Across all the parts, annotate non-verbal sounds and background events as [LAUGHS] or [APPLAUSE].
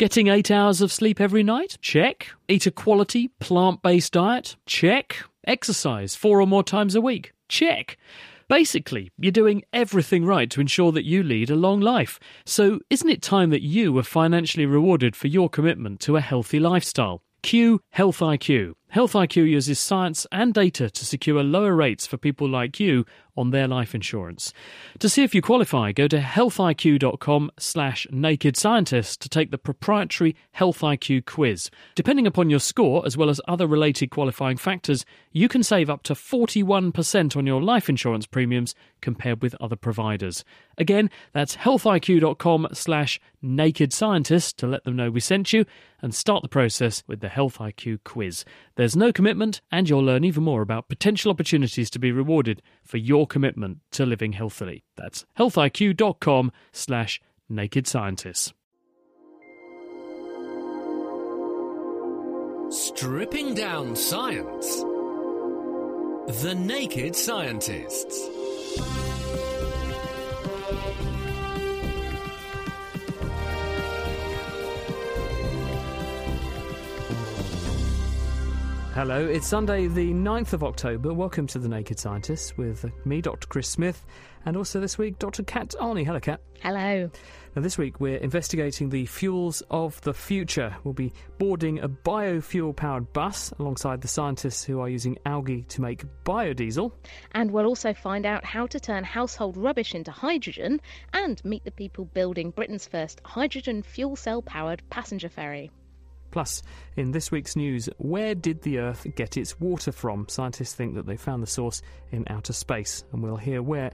Getting eight hours of sleep every night? Check. Eat a quality, plant based diet? Check. Exercise four or more times a week? Check. Basically, you're doing everything right to ensure that you lead a long life. So, isn't it time that you were financially rewarded for your commitment to a healthy lifestyle? Q Health IQ. Health IQ uses science and data to secure lower rates for people like you on their life insurance. To see if you qualify, go to healthiq.com slash naked scientist to take the proprietary Health IQ quiz. Depending upon your score, as well as other related qualifying factors, you can save up to 41% on your life insurance premiums compared with other providers. Again, that's healthiq.com slash naked scientist to let them know we sent you and start the process with the Health IQ quiz. There's no commitment, and you'll learn even more about potential opportunities to be rewarded for your commitment to living healthily. That's healthiq.com slash naked scientists. Stripping down science. The Naked Scientists. Hello, it's Sunday, the 9th of October. Welcome to The Naked Scientists with me, Dr. Chris Smith, and also this week, Dr. Kat Arney. Hello, Kat. Hello. Now, this week we're investigating the fuels of the future. We'll be boarding a biofuel powered bus alongside the scientists who are using algae to make biodiesel. And we'll also find out how to turn household rubbish into hydrogen and meet the people building Britain's first hydrogen fuel cell powered passenger ferry. Plus, in this week's news, where did the Earth get its water from? Scientists think that they found the source in outer space, and we'll hear where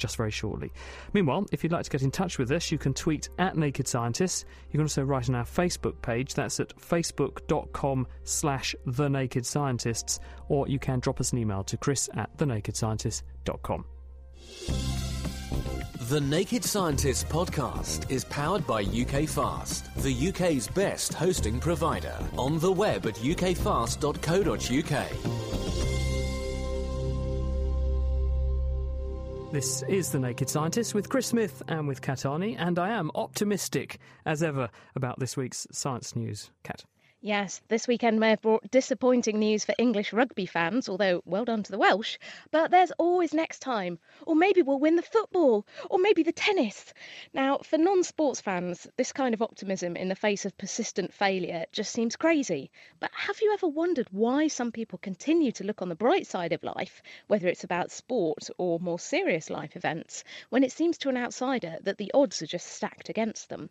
just very shortly. Meanwhile, if you'd like to get in touch with us, you can tweet at Naked Scientists. You can also write on our Facebook page. That's at facebook.com slash The Naked Scientists. Or you can drop us an email to chris at thenakedscientist.com. The Naked Scientists podcast is powered by UK Fast, the UK's best hosting provider. On the web at ukfast.co.uk. This is The Naked Scientist with Chris Smith and with Kat Arney, and I am optimistic as ever about this week's science news. Kat. Yes, this weekend may have brought disappointing news for English rugby fans, although well done to the Welsh. But there's always next time. Or maybe we'll win the football, or maybe the tennis. Now, for non sports fans, this kind of optimism in the face of persistent failure just seems crazy. But have you ever wondered why some people continue to look on the bright side of life, whether it's about sport or more serious life events, when it seems to an outsider that the odds are just stacked against them?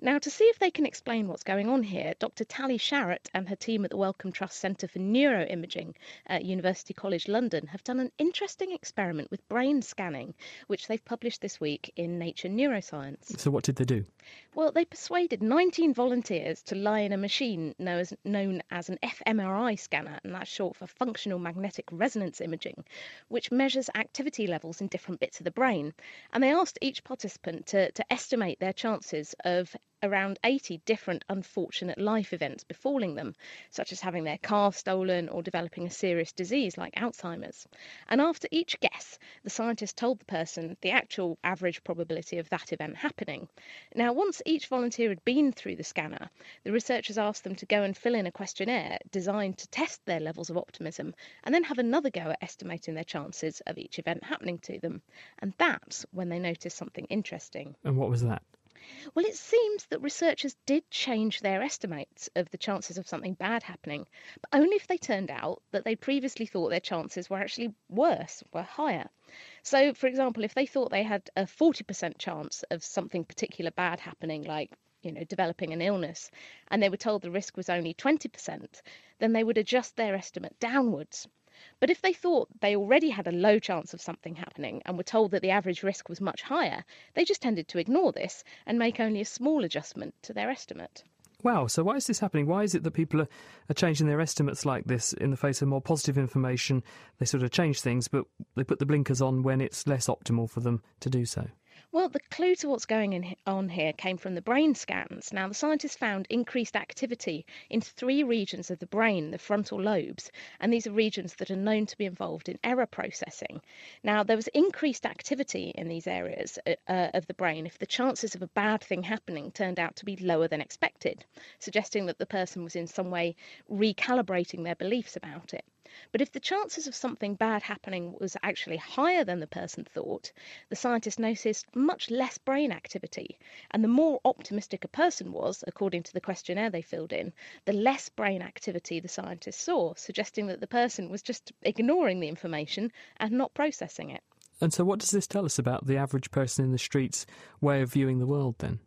Now, to see if they can explain what's going on here, Dr. Tali Sharot and her team at the Wellcome Trust Centre for Neuroimaging at University College London have done an interesting experiment with brain scanning, which they've published this week in Nature Neuroscience. So, what did they do? Well, they persuaded 19 volunteers to lie in a machine known as, known as an fMRI scanner, and that's short for functional magnetic resonance imaging, which measures activity levels in different bits of the brain. And they asked each participant to, to estimate their chances of of around 80 different unfortunate life events befalling them, such as having their car stolen or developing a serious disease like Alzheimer's. And after each guess, the scientist told the person the actual average probability of that event happening. Now, once each volunteer had been through the scanner, the researchers asked them to go and fill in a questionnaire designed to test their levels of optimism and then have another go at estimating their chances of each event happening to them. And that's when they noticed something interesting. And what was that? Well, it seems that researchers did change their estimates of the chances of something bad happening, but only if they turned out that they previously thought their chances were actually worse, were higher. So, for example, if they thought they had a 40% chance of something particular bad happening, like you know, developing an illness, and they were told the risk was only 20%, then they would adjust their estimate downwards. But if they thought they already had a low chance of something happening and were told that the average risk was much higher, they just tended to ignore this and make only a small adjustment to their estimate. Wow, so why is this happening? Why is it that people are, are changing their estimates like this in the face of more positive information? They sort of change things, but they put the blinkers on when it's less optimal for them to do so. Well, the clue to what's going on here came from the brain scans. Now, the scientists found increased activity in three regions of the brain, the frontal lobes, and these are regions that are known to be involved in error processing. Now, there was increased activity in these areas uh, uh, of the brain if the chances of a bad thing happening turned out to be lower than expected, suggesting that the person was in some way recalibrating their beliefs about it. But if the chances of something bad happening was actually higher than the person thought, the scientists noticed much less brain activity. And the more optimistic a person was, according to the questionnaire they filled in, the less brain activity the scientists saw, suggesting that the person was just ignoring the information and not processing it. And so, what does this tell us about the average person in the streets' way of viewing the world then?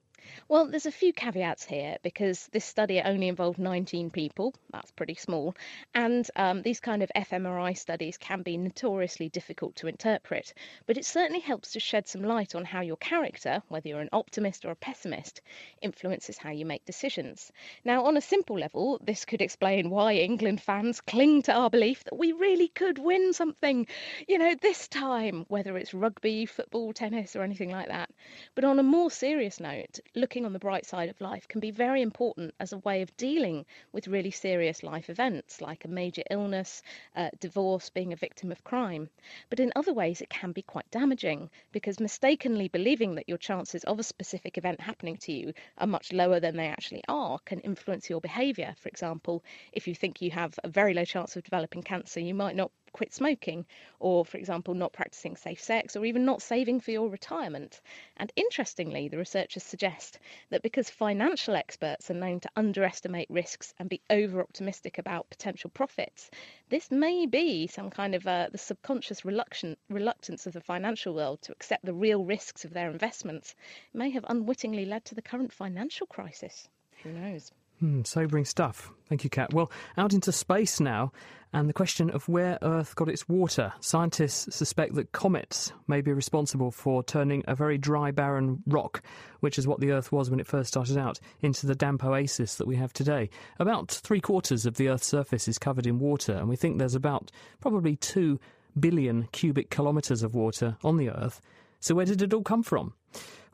Well, there's a few caveats here because this study only involved 19 people. That's pretty small. And um, these kind of fMRI studies can be notoriously difficult to interpret. But it certainly helps to shed some light on how your character, whether you're an optimist or a pessimist, influences how you make decisions. Now, on a simple level, this could explain why England fans cling to our belief that we really could win something, you know, this time, whether it's rugby, football, tennis, or anything like that. But on a more serious note, looking on the bright side of life can be very important as a way of dealing with really serious life events like a major illness, uh, divorce, being a victim of crime. But in other ways, it can be quite damaging because mistakenly believing that your chances of a specific event happening to you are much lower than they actually are can influence your behaviour. For example, if you think you have a very low chance of developing cancer, you might not quit smoking, or, for example, not practicing safe sex, or even not saving for your retirement. And interestingly, the researchers suggest that because financial experts are known to underestimate risks and be over optimistic about potential profits, this may be some kind of uh, the subconscious reluctance of the financial world to accept the real risks of their investments may have unwittingly led to the current financial crisis. Who knows? Hmm, sobering stuff. Thank you, Kat. Well, out into space now, and the question of where Earth got its water. Scientists suspect that comets may be responsible for turning a very dry, barren rock, which is what the Earth was when it first started out, into the damp oasis that we have today. About three quarters of the Earth's surface is covered in water, and we think there's about probably two billion cubic kilometres of water on the Earth. So, where did it all come from?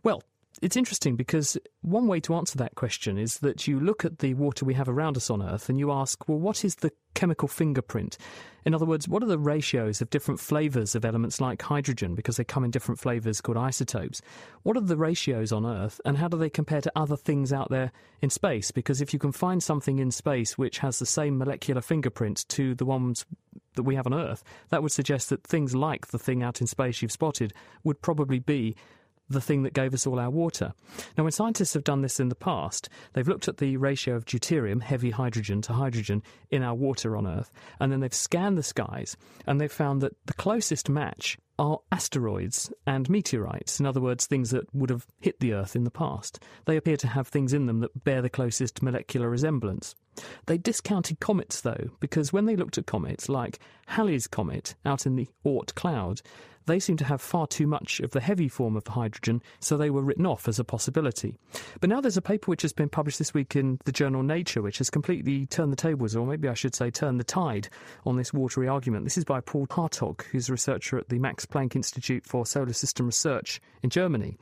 Well, it's interesting because one way to answer that question is that you look at the water we have around us on Earth and you ask, well, what is the chemical fingerprint? In other words, what are the ratios of different flavours of elements like hydrogen, because they come in different flavours called isotopes? What are the ratios on Earth and how do they compare to other things out there in space? Because if you can find something in space which has the same molecular fingerprint to the ones that we have on Earth, that would suggest that things like the thing out in space you've spotted would probably be the thing that gave us all our water. Now, when scientists have done this in the past, they've looked at the ratio of deuterium, heavy hydrogen, to hydrogen in our water on Earth, and then they've scanned the skies and they've found that the closest match are asteroids and meteorites, in other words, things that would have hit the Earth in the past. They appear to have things in them that bear the closest molecular resemblance. They discounted comets, though, because when they looked at comets like Halley's Comet out in the Oort cloud, they seem to have far too much of the heavy form of hydrogen, so they were written off as a possibility. But now there's a paper which has been published this week in the journal Nature, which has completely turned the tables, or maybe I should say turned the tide on this watery argument. This is by Paul Hartogh, who's a researcher at the Max Planck Institute for Solar System Research in Germany.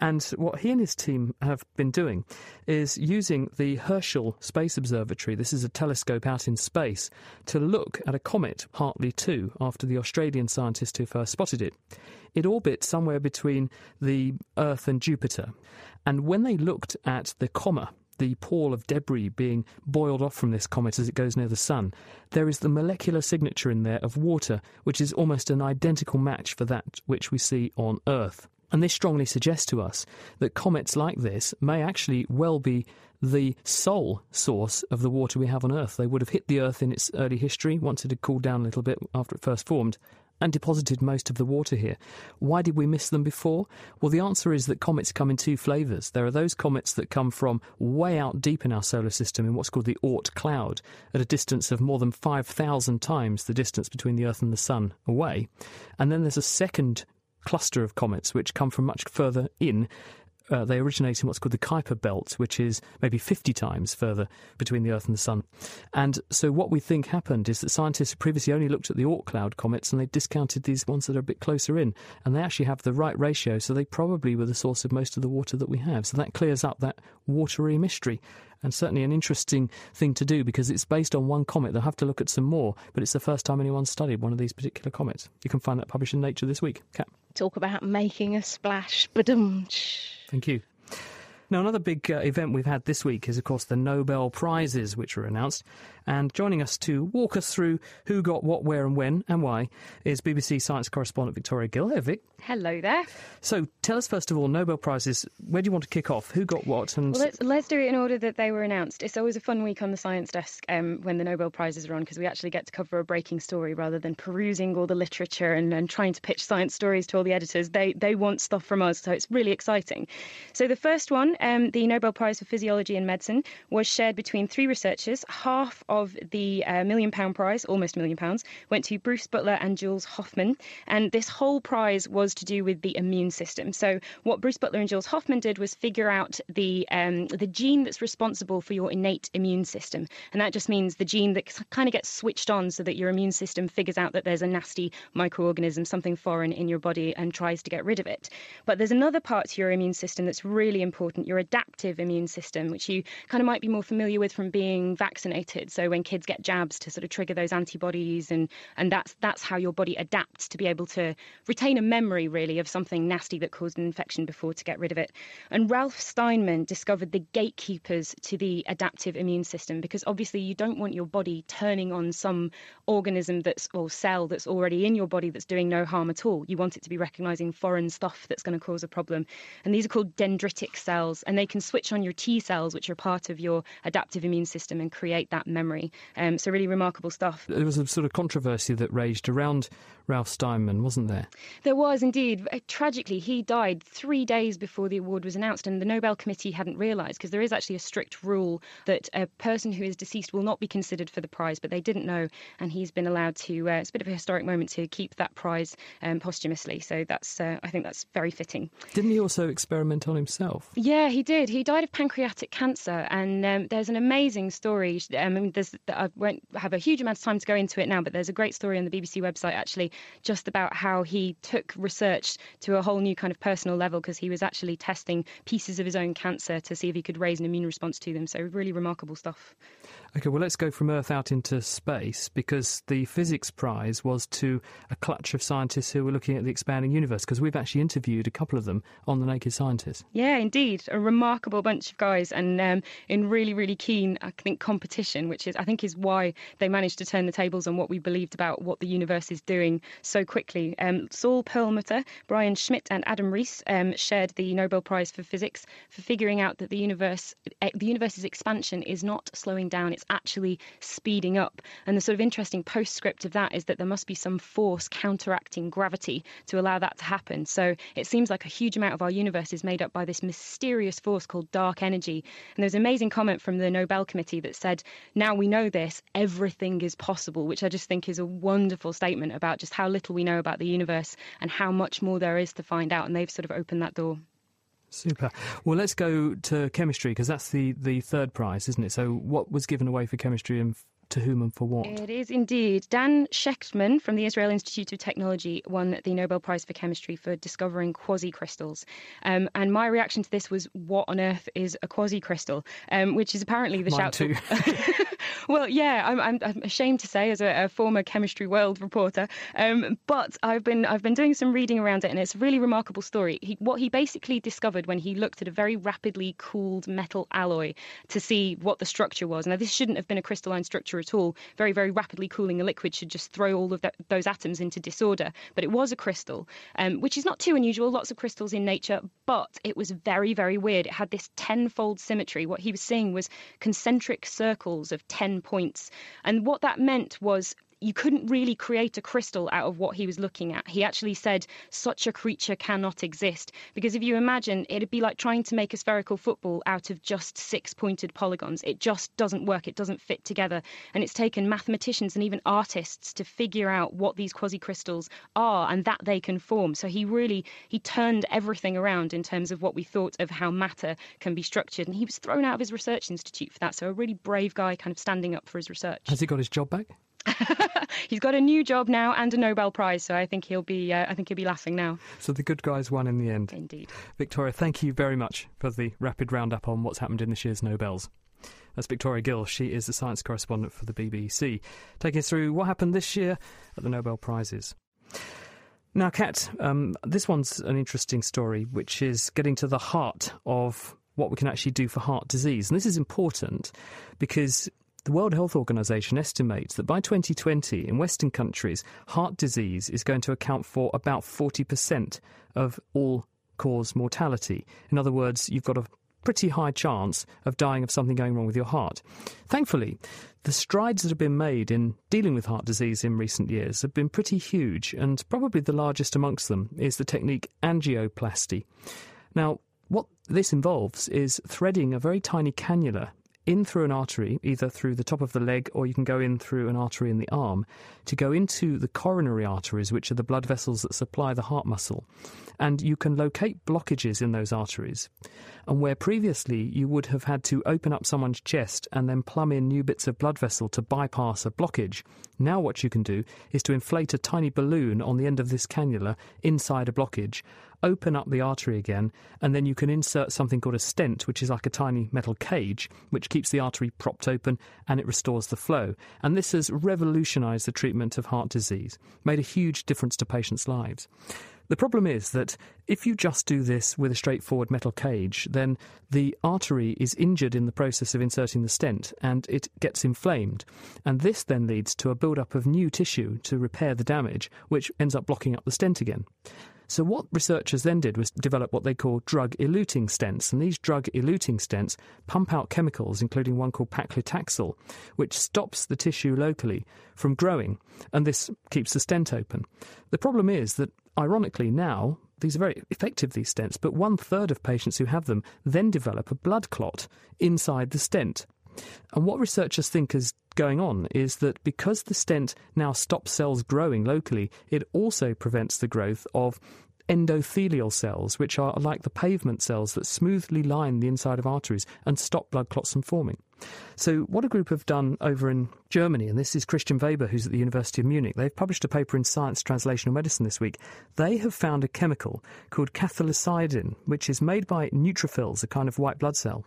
And what he and his team have been doing is using the Herschel Space Observatory, this is a telescope out in space, to look at a comet, Hartley 2, after the Australian scientist who first spotted it. It orbits somewhere between the Earth and Jupiter. And when they looked at the coma, the pall of debris being boiled off from this comet as it goes near the Sun, there is the molecular signature in there of water, which is almost an identical match for that which we see on Earth. And this strongly suggests to us that comets like this may actually well be the sole source of the water we have on Earth. They would have hit the Earth in its early history, once it had cooled down a little bit after it first formed, and deposited most of the water here. Why did we miss them before? Well, the answer is that comets come in two flavours. There are those comets that come from way out deep in our solar system in what's called the Oort cloud, at a distance of more than 5,000 times the distance between the Earth and the Sun away. And then there's a second cluster of comets which come from much further in uh, they originate in what's called the Kuiper Belt, which is maybe 50 times further between the Earth and the Sun. And so, what we think happened is that scientists previously only looked at the Oort cloud comets and they discounted these ones that are a bit closer in. And they actually have the right ratio, so they probably were the source of most of the water that we have. So, that clears up that watery mystery and certainly an interesting thing to do because it's based on one comet. They'll have to look at some more, but it's the first time anyone's studied one of these particular comets. You can find that published in Nature this week. Kat. Talk about making a splash. Badum. Thank you. Now, another big uh, event we've had this week is, of course, the Nobel Prizes, which were announced. And joining us to walk us through who got what, where, and when, and why, is BBC science correspondent Victoria Gill. Hey, Vic. Hello there. So, tell us first of all, Nobel Prizes. Where do you want to kick off? Who got what? And well, let's let's do it in order that they were announced. It's always a fun week on the science desk um, when the Nobel Prizes are on because we actually get to cover a breaking story rather than perusing all the literature and, and trying to pitch science stories to all the editors. They they want stuff from us, so it's really exciting. So the first one, um, the Nobel Prize for Physiology and Medicine, was shared between three researchers. Half of the uh, million pound prize, almost million pounds, went to Bruce Beutler and Jules Hoffmann. And this whole prize was to do with the immune system. So what Bruce Beutler and Jules Hoffmann did was figure out the um, the gene that's responsible for your innate immune system, and that just means the gene that kind of gets switched on so that your immune system figures out that there's a nasty microorganism, something foreign in your body, and tries to get rid of it. But there's another part to your immune system that's really important: your adaptive immune system, which you kind of might be more familiar with from being vaccinated. So when kids get jabs to sort of trigger those antibodies, and and that's that's how your body adapts to be able to retain a memory really of something nasty that caused an infection before to get rid of it. And Ralph Steinman discovered the gatekeepers to the adaptive immune system because obviously you don't want your body turning on some organism that's or cell that's already in your body that's doing no harm at all. You want it to be recognizing foreign stuff that's going to cause a problem. And these are called dendritic cells, and they can switch on your T cells, which are part of your adaptive immune system, and create that memory. Um, so really remarkable stuff. There was a sort of controversy that raged around Ralph Steinman, wasn't there? There was indeed. Uh, tragically, he died three days before the award was announced, and the Nobel Committee hadn't realised because there is actually a strict rule that a person who is deceased will not be considered for the prize, but they didn't know, and he's been allowed to. Uh, it's a bit of a historic moment to keep that prize um, posthumously. So that's, uh, I think, that's very fitting. Didn't he also experiment on himself? Yeah, he did. He died of pancreatic cancer, and um, there's an amazing story. Um, I mean, I won't have a huge amount of time to go into it now, but there's a great story on the BBC website actually just about how he took research to a whole new kind of personal level because he was actually testing pieces of his own cancer to see if he could raise an immune response to them. So, really remarkable stuff. Okay, well, let's go from Earth out into space because the physics prize was to a clutch of scientists who were looking at the expanding universe because we've actually interviewed a couple of them on The Naked Scientist. Yeah, indeed. A remarkable bunch of guys and um, in really, really keen, I think, competition, which is, I think, is why they managed to turn the tables on what we believed about what the universe is doing so quickly. Um, Saul Perlmutter, Brian Schmidt, and Adam Riess um, shared the Nobel Prize for Physics for figuring out that the universe, eh, the universe's expansion is not slowing down; it's actually speeding up. And the sort of interesting postscript of that is that there must be some force counteracting gravity to allow that to happen. So it seems like a huge amount of our universe is made up by this mysterious force called dark energy. And there's an amazing comment from the Nobel Committee that said, "Now we know this, everything is possible," which I just think is a wonderful statement about just how little we know about the universe and how much more there is to find out. And they've sort of opened that door. Super. Well, let's go to chemistry because that's the, the third prize, isn't it? So, what was given away for chemistry and to whom and for what? It is indeed. Dan Shechtman from the Israel Institute of Technology won the Nobel Prize for Chemistry for discovering quasicrystals. Um, and my reaction to this was, what on earth is a quasicrystal? Um, which is apparently the Mine shout. too. [LAUGHS] [LAUGHS] well, yeah, I'm, I'm, ashamed to say, as a, a former Chemistry World reporter, um, but I've been I've been doing some reading around it, and it's a really remarkable story. He, what he basically discovered when he looked at a very rapidly cooled metal alloy to see what the structure was. Now, this shouldn't have been a crystalline structure at all. Very, very rapidly cooling a liquid should just throw all of that, those atoms into disorder. But it was a crystal, um, which is not too unusual. Lots of crystals in nature, but it was very, very weird. It had this tenfold symmetry. What he was seeing was concentric circles of 10 points. And what that meant was you couldn't really create a crystal out of what he was looking at. He actually said such a creature cannot exist because if you imagine, it'd be like trying to make a spherical football out of just six pointed polygons. It just doesn't work. It doesn't fit together. And it's taken mathematicians and even artists to figure out what these quasi crystals are and that they can form. So he really he turned everything around in terms of what we thought of how matter can be structured. And he was thrown out of his research institute for that. So a really brave guy kind of standing up for his research. Has he got his job back? [LAUGHS] He's got a new job now and a Nobel Prize, so I think he'll be. Uh, I think he'll be laughing now. So the good guys won in the end. Indeed. Victoria, thank you very much for the rapid roundup on what's happened in this year's Nobels. That's Victoria Gill. She is the science correspondent for the BBC, taking us through what happened this year at the Nobel Prizes. Now, Kat, um, this one's an interesting story, which is getting to the heart of what we can actually do for heart disease. And this is important because the World Health Organization estimates that by 2020, in Western countries, heart disease is going to account for about 40% of all cause mortality. In other words, you've got a pretty high chance of dying of something going wrong with your heart. Thankfully, the strides that have been made in dealing with heart disease in recent years have been pretty huge, and probably the largest amongst them is the technique angioplasty. Now, what this involves is threading a very tiny cannula in through an artery, either through the top of the leg or you can go in through an artery in the arm, to go into the coronary arteries, which are the blood vessels that supply the heart muscle. And you can locate blockages in those arteries. And where previously you would have had to open up someone's chest and then plumb in new bits of blood vessel to bypass a blockage, now what you can do is to inflate a tiny balloon on the end of this cannula inside a blockage open up the artery again, and then you can insert something called a stent, which is like a tiny metal cage, which keeps the artery propped open and it restores the flow. And this has revolutionized the treatment of heart disease, made a huge difference to patients' lives. The problem is that if you just do this with a straightforward metal cage, then the artery is injured in the process of inserting the stent and it gets inflamed. And this then leads to a build-up of new tissue to repair the damage, which ends up blocking up the stent again. So, what researchers then did was develop what they call drug eluting stents. And these drug eluting stents pump out chemicals, including one called paclitaxel, which stops the tissue locally from growing. And this keeps the stent open. The problem is that, ironically, now these are very effective, these stents, but one third of patients who have them then develop a blood clot inside the stent. And what researchers think is going on is that because the stent now stops cells growing locally, it also prevents the growth of endothelial cells, which are like the pavement cells that smoothly line the inside of arteries and stop blood clots from forming. So, what a group have done over in Germany, and this is Christian Weber, who's at the University of Munich, they've published a paper in Science Translational Medicine this week. They have found a chemical called cathelicidin, which is made by neutrophils, a kind of white blood cell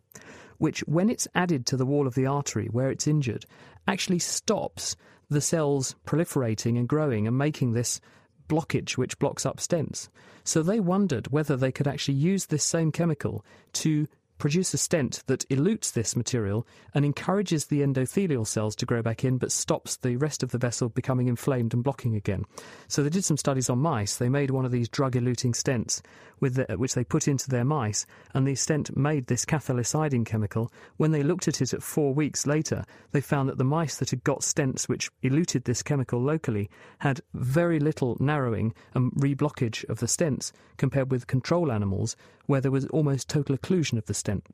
which, when it's added to the wall of the artery where it's injured, actually stops the cells proliferating and growing and making this blockage which blocks up stents. So they wondered whether they could actually use this same chemical to produce a stent that elutes this material and encourages the endothelial cells to grow back in but stops the rest of the vessel becoming inflamed and blocking again. So they did some studies on mice. They made one of these drug eluting stents with the, which they put into their mice and the stent made this cathelicidin chemical. When they looked at it at four weeks later, they found that the mice that had got stents which eluted this chemical locally had very little narrowing and reblockage of the stents compared with control animals where there was almost total occlusion of the stent.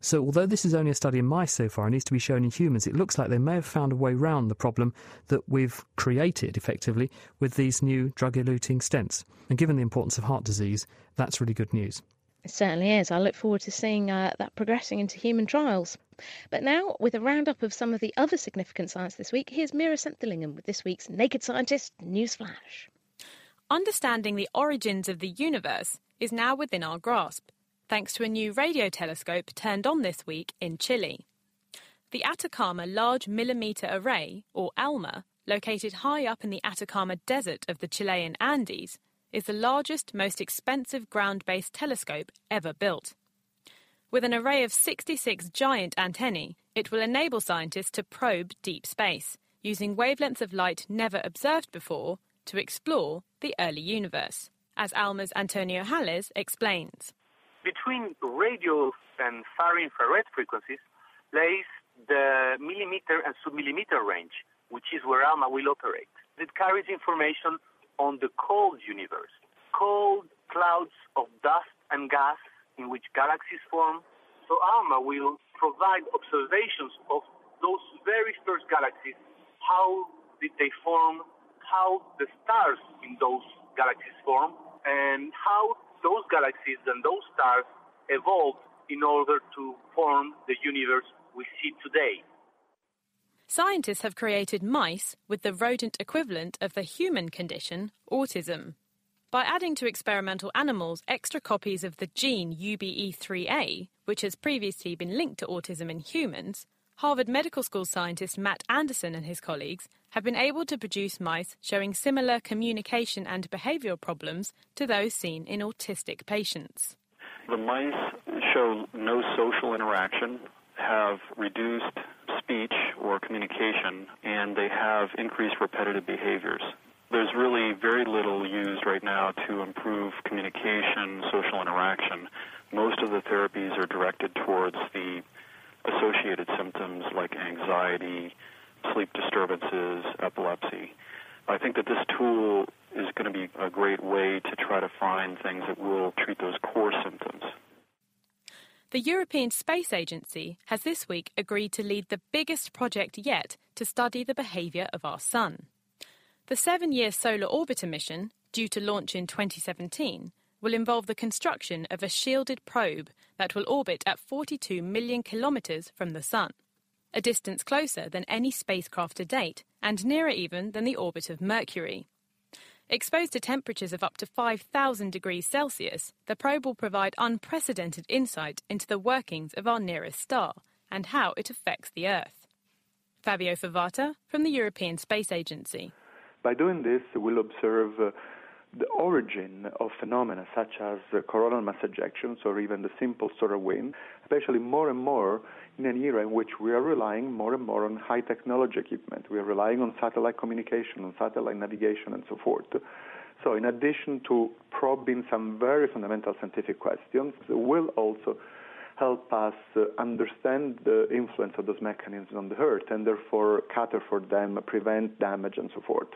So, although this is only a study in mice so far and needs to be shown in humans, it looks like they may have found a way round the problem that we've created effectively with these new drug eluting stents. And given the importance of heart disease, that's really good news. It certainly is. I look forward to seeing uh, that progressing into human trials. But now, with a roundup of some of the other significant science this week, here's Meera Senthilingam with this week's Naked Scientist Newsflash. Understanding the origins of the universe is now within our grasp, thanks to a new radio telescope turned on this week in Chile. The Atacama Large Millimeter Array, or ALMA, located high up in the Atacama Desert of the Chilean Andes, is the largest, most expensive ground based telescope ever built. With an array of 66 giant antennae, it will enable scientists to probe deep space, using wavelengths of light never observed before to explore the early universe as Alma's Antonio Hales explains. Between radio and far infrared frequencies, lays the millimeter and submillimeter range, which is where ALMA will operate. It carries information on the cold universe, cold clouds of dust and gas in which galaxies form. So ALMA will provide observations of those very first galaxies, how did they form, how the stars in those galaxies form, and how those galaxies and those stars evolved in order to form the universe we see today. Scientists have created mice with the rodent equivalent of the human condition, autism. By adding to experimental animals extra copies of the gene UBE3A, which has previously been linked to autism in humans, Harvard Medical School scientist Matt Anderson and his colleagues have been able to produce mice showing similar communication and behavioral problems to those seen in autistic patients. The mice show no social interaction, have reduced speech or communication, and they have increased repetitive behaviors. There's really very little used right now to improve communication, social interaction. Most of the therapies are directed towards the associated symptoms like anxiety, sleep disturbances, epilepsy. I think that this tool is going to be a great way to try to find things that will treat those core symptoms. The European Space Agency has this week agreed to lead the biggest project yet to study the behaviour of our Sun. The seven year solar orbiter mission, due to launch in 2017, will involve the construction of a shielded probe that will orbit at 42 million kilometres from the Sun, a distance closer than any spacecraft to date and nearer even than the orbit of Mercury. Exposed to temperatures of up to 5,000 degrees Celsius, the probe will provide unprecedented insight into the workings of our nearest star and how it affects the Earth. Fabio Favata from the European Space Agency. By doing this, we'll observe uh, the origin of phenomena such as uh, coronal mass ejections or even the simple solar wind, especially more and more in an era in which we are relying more and more on high technology equipment. We are relying on satellite communication, on satellite navigation, and so forth. So, in addition to probing some very fundamental scientific questions, will also help us uh, understand the influence of those mechanisms on the Earth and therefore cater for them, prevent damage, and so forth.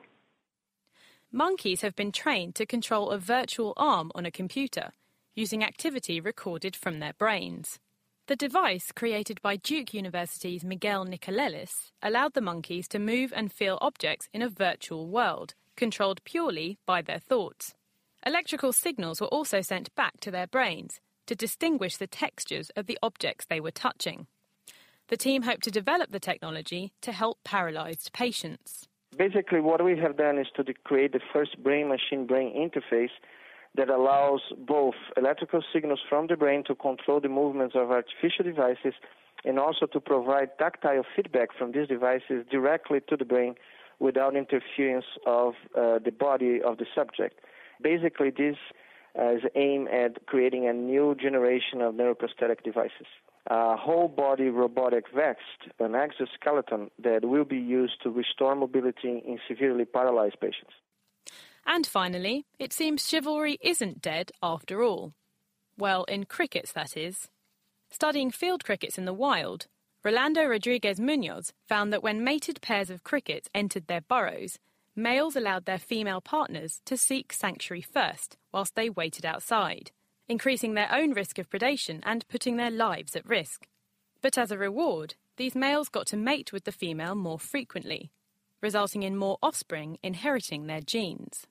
Monkeys have been trained to control a virtual arm on a computer using activity recorded from their brains. The device, created by Duke University's Miguel Nicolelis, allowed the monkeys to move and feel objects in a virtual world, controlled purely by their thoughts. Electrical signals were also sent back to their brains to distinguish the textures of the objects they were touching. The team hoped to develop the technology to help paralyzed patients. Basically, what we have done is to create the first brain machine brain interface that allows both electrical signals from the brain to control the movements of artificial devices and also to provide tactile feedback from these devices directly to the brain without interference of uh, the body of the subject. Basically, this uh, is aimed at creating a new generation of neuroprosthetic devices. A whole body robotic vest, an exoskeleton that will be used to restore mobility in severely paralyzed patients. And finally, it seems chivalry isn't dead after all. Well, in crickets, that is. Studying field crickets in the wild, Rolando Rodriguez Munoz found that when mated pairs of crickets entered their burrows, males allowed their female partners to seek sanctuary first whilst they waited outside, increasing their own risk of predation and putting their lives at risk. But as a reward, these males got to mate with the female more frequently, resulting in more offspring inheriting their genes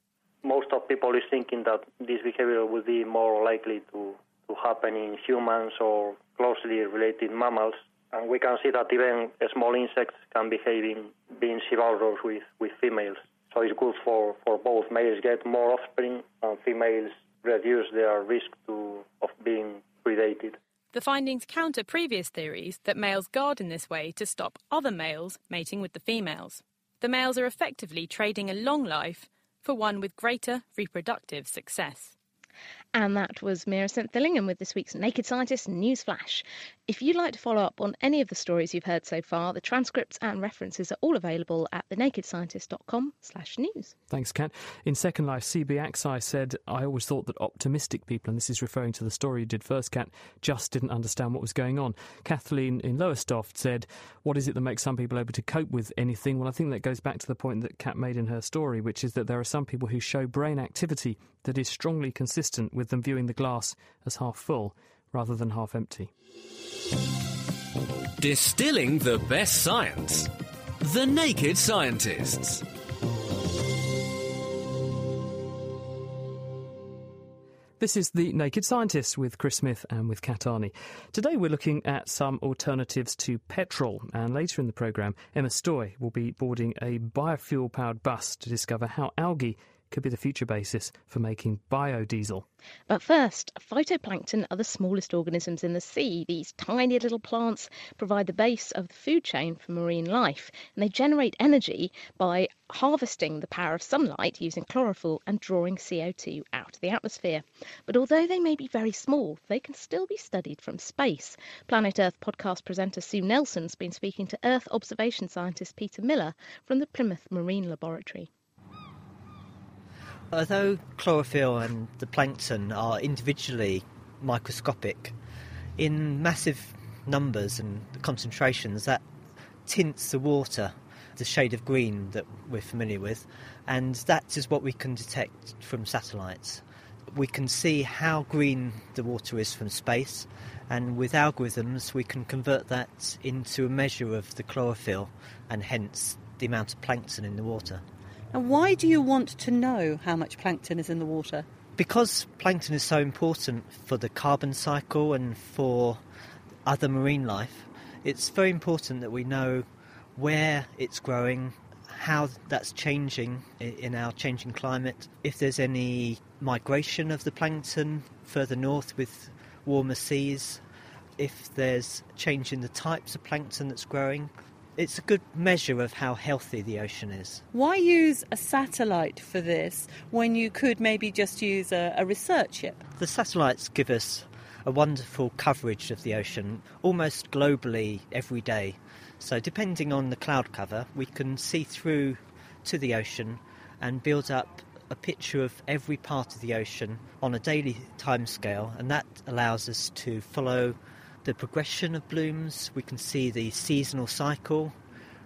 most of people is thinking that this behavior would be more likely to, to happen in humans or closely related mammals. And we can see that even small insects can behave in being chivalrous with, with females. So it's good for, for both. Males get more offspring and females reduce their risk to, of being predated. The findings counter previous theories that males guard in this way to stop other males mating with the females. The males are effectively trading a long life for one with greater reproductive success. And that was Meera Senthilingam with this week's Naked Scientist News Flash. If you'd like to follow up on any of the stories you've heard so far, the transcripts and references are all available at thenakedscientist.com slash news. Thanks, Kat. In Second Life, CB Axai said, I always thought that optimistic people, and this is referring to the story you did first, Kat, just didn't understand what was going on. Kathleen in Lowestoft said, What is it that makes some people able to cope with anything? Well, I think that goes back to the point that Kat made in her story, which is that there are some people who show brain activity that is strongly consistent with them viewing the glass as half full rather than half empty. Distilling the best science. The Naked Scientists. This is The Naked Scientists with Chris Smith and with Kat Arney. Today we're looking at some alternatives to petrol, and later in the programme, Emma Stoye will be boarding a biofuel powered bus to discover how algae could be the future basis for making biodiesel. But first, phytoplankton are the smallest organisms in the sea. These tiny little plants provide the base of the food chain for marine life, and they generate energy by harvesting the power of sunlight using chlorophyll and drawing CO2 out of the atmosphere. But although they may be very small, they can still be studied from space. Planet Earth podcast presenter Sue Nelson's been speaking to Earth observation scientist Peter Miller from the Plymouth Marine Laboratory. Although chlorophyll and the plankton are individually microscopic, in massive numbers and concentrations, that tints the water the shade of green that we're familiar with, and that is what we can detect from satellites. We can see how green the water is from space, and with algorithms, we can convert that into a measure of the chlorophyll and hence the amount of plankton in the water. And why do you want to know how much plankton is in the water? Because plankton is so important for the carbon cycle and for other marine life, it's very important that we know where it's growing, how that's changing in our changing climate, if there's any migration of the plankton further north with warmer seas, if there's change in the types of plankton that's growing, it's a good measure of how healthy the ocean is. Why use a satellite for this when you could maybe just use a, a research ship? The satellites give us a wonderful coverage of the ocean almost globally every day. So, depending on the cloud cover, we can see through to the ocean and build up a picture of every part of the ocean on a daily timescale, and that allows us to follow the progression of blooms, we can see the seasonal cycle,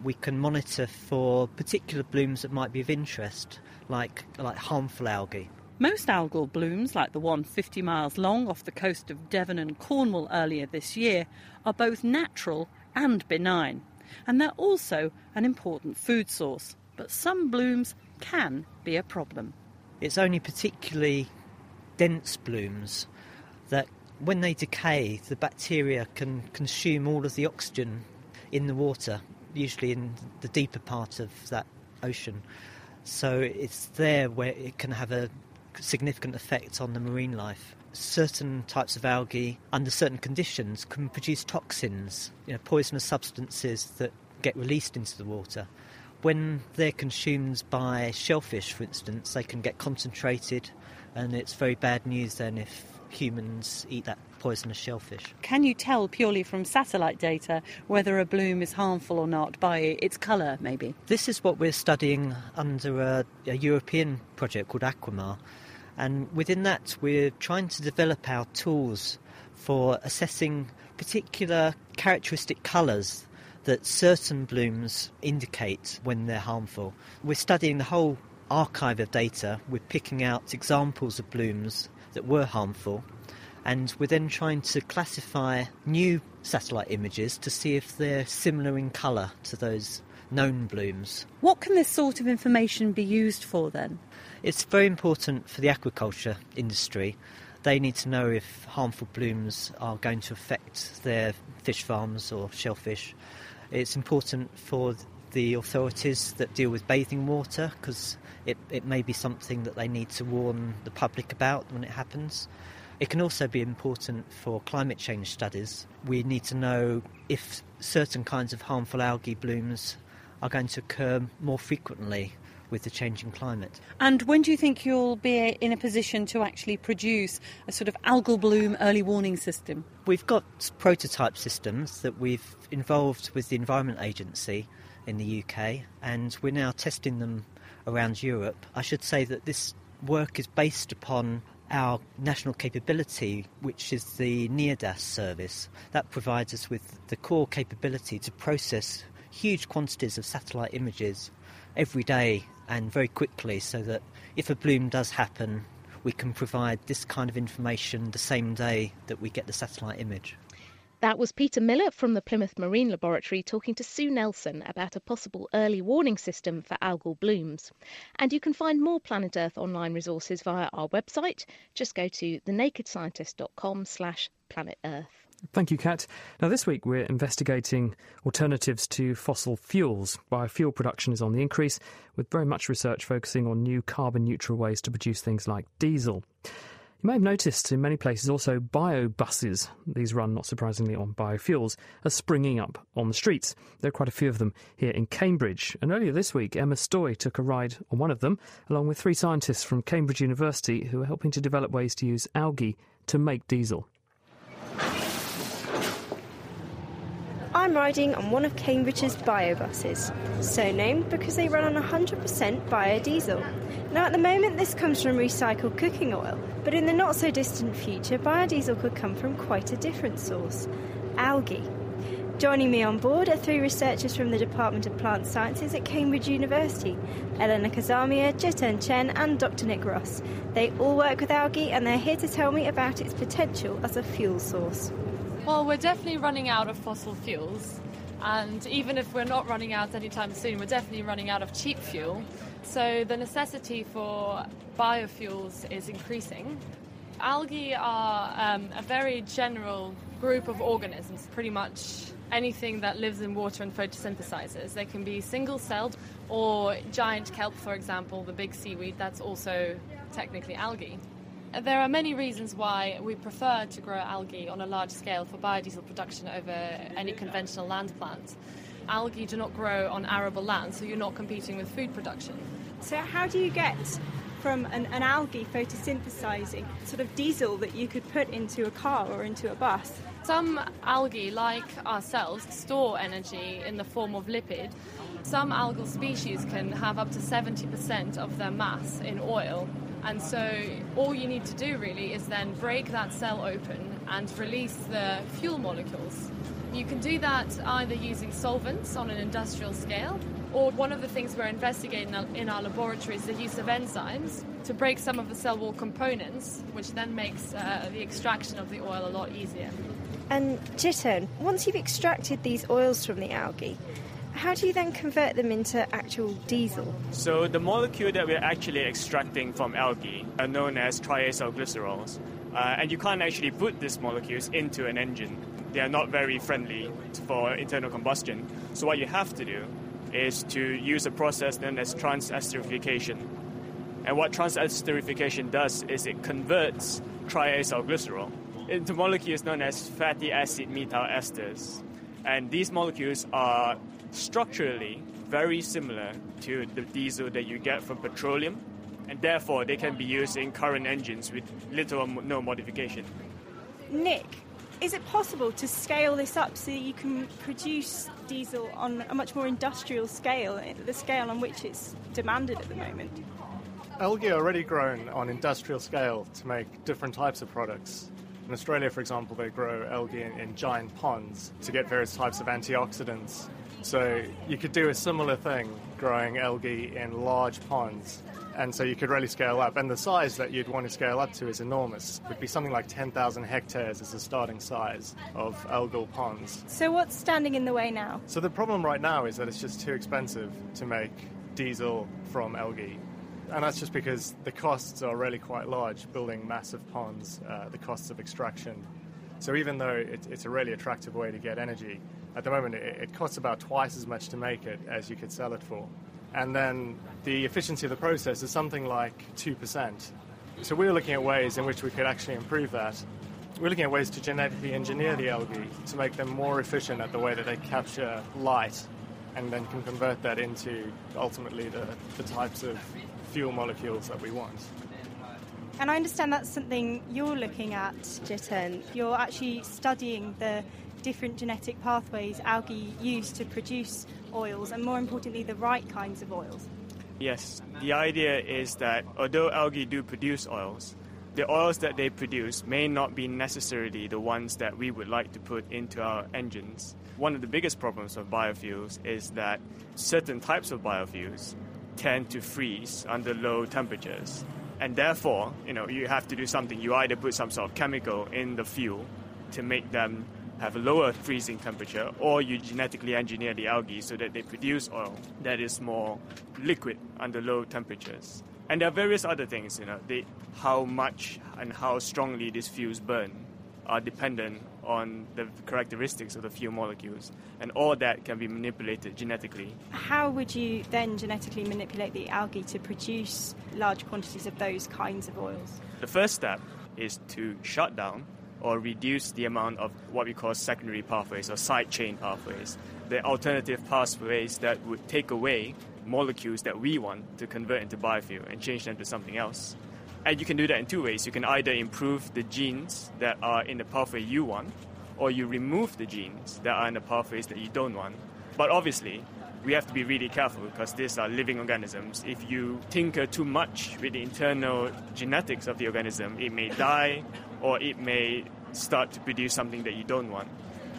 we can monitor for particular blooms that might be of interest, like, like harmful algae. Most algal blooms, like the one 50 miles long off the coast of Devon and Cornwall earlier this year, are both natural and benign, and they're also an important food source. But some blooms can be a problem. It's only particularly dense blooms that when they decay, the bacteria can consume all of the oxygen in the water, usually in the deeper part of that ocean. So it's there where it can have a significant effect on the marine life. Certain types of algae, under certain conditions, can produce toxins, you know, poisonous substances that get released into the water. When they're consumed by shellfish, for instance, they can get concentrated, and it's very bad news then if humans eat that poisonous shellfish. Can you tell purely from satellite data whether a bloom is harmful or not by its colour, maybe? This is what we're studying under a, a European project called Aquamar. And within that, we're trying to develop our tools for assessing particular characteristic colours that certain blooms indicate when they're harmful. We're studying the whole archive of data. We're picking out examples of blooms that were harmful, and we're then trying to classify new satellite images to see if they're similar in colour to those known blooms. What can this sort of information be used for then? It's very important for the aquaculture industry. They need to know if harmful blooms are going to affect their fish farms or shellfish. It's important for the authorities that deal with bathing water because it, it may be something that they need to warn the public about when it happens. It can also be important for climate change studies. We need to know if certain kinds of harmful algae blooms are going to occur more frequently with the changing climate. And when do you think you'll be in a position to actually produce a sort of algal bloom early warning system? We've got prototype systems that we've involved with the Environment Agency in the UK, and we're now testing them around Europe. I should say that this work is based upon our national capability, which is the NIRDAS service. That provides us with the core capability to process huge quantities of satellite images every day and very quickly so that if a bloom does happen, we can provide this kind of information the same day that we get the satellite image. That was Peter Miller from the Plymouth Marine Laboratory talking to Sue Nelson about a possible early warning system for algal blooms. And you can find more Planet Earth online resources via our website. Just go to thenakedscientist.com slash planet Earth. Thank you, Kat. Now, this week we're investigating alternatives to fossil fuels. Biofuel production is on the increase, with very much research focusing on new carbon neutral ways to produce things like diesel. You may have noticed in many places also bio buses, these run not surprisingly on biofuels, are springing up on the streets. There are quite a few of them here in Cambridge. And earlier this week, Emma Stoye took a ride on one of them, along with three scientists from Cambridge University who are helping to develop ways to use algae to make diesel. I'm riding on one of Cambridge's biobuses, so named because they run on 100% biodiesel. Now, at the moment, this comes from recycled cooking oil, but in the not so distant future, biodiesel could come from quite a different source algae. Joining me on board are three researchers from the Department of Plant Sciences at Cambridge University Elena Kazamia, Jiten Chen, and Dr. Nick Ross. They all work with algae and they're here to tell me about its potential as a fuel source. Well, we're definitely running out of fossil fuels, and even if we're not running out anytime soon, we're definitely running out of cheap fuel. So the necessity for biofuels is increasing. Algae are um, a very general group of organisms, pretty much anything that lives in water and photosynthesizes. They can be single celled or giant kelp, for example, the big seaweed, that's also technically algae. There are many reasons why we prefer to grow algae on a large scale for biodiesel production over any conventional land plant. Algae do not grow on arable land, so you're not competing with food production. So, how do you get from an, an, algae photosynthesizing sort of diesel that you could put into a car or into a bus? Some algae, like ourselves, store energy in the form of lipid. Some algal species can have up to 70% of their mass in oil. And so, all you need to do really is then break that cell open and release the fuel molecules. You can do that either using solvents on an industrial scale, or one of the things we're investigating in our laboratory is the use of enzymes to break some of the cell wall components, which then makes uh, the extraction of the oil a lot easier. And Jiten, once you've extracted these oils from the algae, how do you then convert them into actual diesel? So the molecule that we're actually extracting from algae are known as triacylglycerols. Uh, and you can't actually put these molecules into an engine. They are not very friendly for internal combustion. So what you have to do is to use a process known as transesterification. And what transesterification does is it converts triacylglycerol into molecules known as fatty acid methyl esters. And these molecules are structurally very similar to the diesel that you get from petroleum, and therefore they can be used in current engines with little or no modification. Nick, is it possible to scale this up so that you can produce diesel on a much more industrial scale, the scale on which it's demanded at the moment? Algae are already grown on industrial scale to make different types of products. In Australia, for example, they grow algae in, in giant ponds to get various types of antioxidants so you could do a similar thing growing algae in large ponds. And so you could really scale up. And the size that you'd want to scale up to is enormous. It would be something like 10,000 hectares as a starting size of algal ponds. So what's standing in the way now? So the problem right now is that it's just too expensive to make diesel from algae. And that's just because the costs are really quite large, building massive ponds, uh, the costs of extraction. So even though it, it's a really attractive way to get energy, at the moment, it, it costs about twice as much to make it as you could sell it for. And then the efficiency of the process is something like 2%. So we're looking at ways in which we could actually improve that. We're looking at ways to genetically engineer the algae to make them more efficient at the way that they capture light and then can convert that into ultimately the, the types of fuel molecules that we want. And I understand that's something you're looking at, Jiten. You're actually studying the different genetic pathways algae use to produce oils, and more importantly, the right kinds of oils. Yes, the idea is that although algae do produce oils, the oils that they produce may not be necessarily the ones that we would like to put into our engines. One of the biggest problems of biofuels is that certain types of biofuels tend to freeze under low temperatures. And therefore, you know, you have to do something. You either put some sort of chemical in the fuel to make them have a lower freezing temperature, or you genetically engineer the algae so that they produce oil that is more liquid under low temperatures. And there are various other things, you know, they, how much and how strongly these fuels burn are dependent on the characteristics of the fuel molecules, and all that can be manipulated genetically. How would you then genetically manipulate the algae to produce large quantities of those kinds of oils? The first step is to shut down or reduce the amount of what we call secondary pathways or side chain pathways, the alternative pathways that would take away molecules that we want to convert into biofuel and change them to something else. And you can do that in two ways. You can either improve the genes that are in the pathway you want, or you remove the genes that are in the pathways that you don't want. But obviously, we have to be really careful because these are living organisms. If you tinker too much with the internal genetics of the organism, it may die or it may start to produce something that you don't want.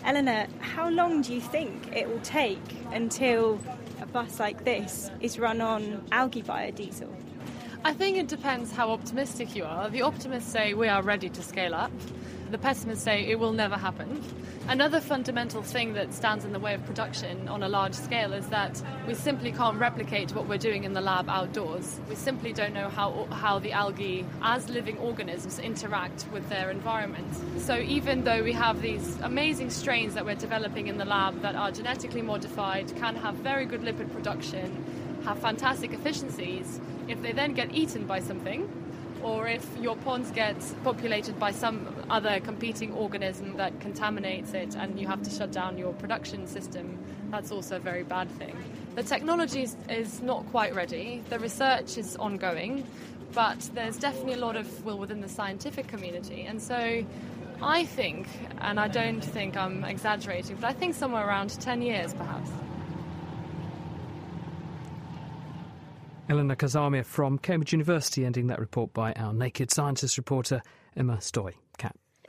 Eleanor, how long do you think it will take until a bus like this is run on algae biodiesel? I think it depends how optimistic you are. The optimists say we are ready to scale up. The pessimists say it will never happen. Another fundamental thing that stands in the way of production on a large scale is that we simply can't replicate what we're doing in the lab outdoors. We simply don't know how, how the algae, as living organisms, interact with their environment. So even though we have these amazing strains that we're developing in the lab that are genetically modified, can have very good lipid production, have fantastic efficiencies, if they then get eaten by something, or if your ponds get populated by some other competing organism that contaminates it and you have to shut down your production system, that's also a very bad thing. The technology is not quite ready, the research is ongoing, but there's definitely a lot of will within the scientific community. And so I think, and I don't think I'm exaggerating, but I think somewhere around 10 years perhaps. Eleanor Kazamia from Cambridge University, ending that report by our Naked Scientist reporter, Emma Stoye.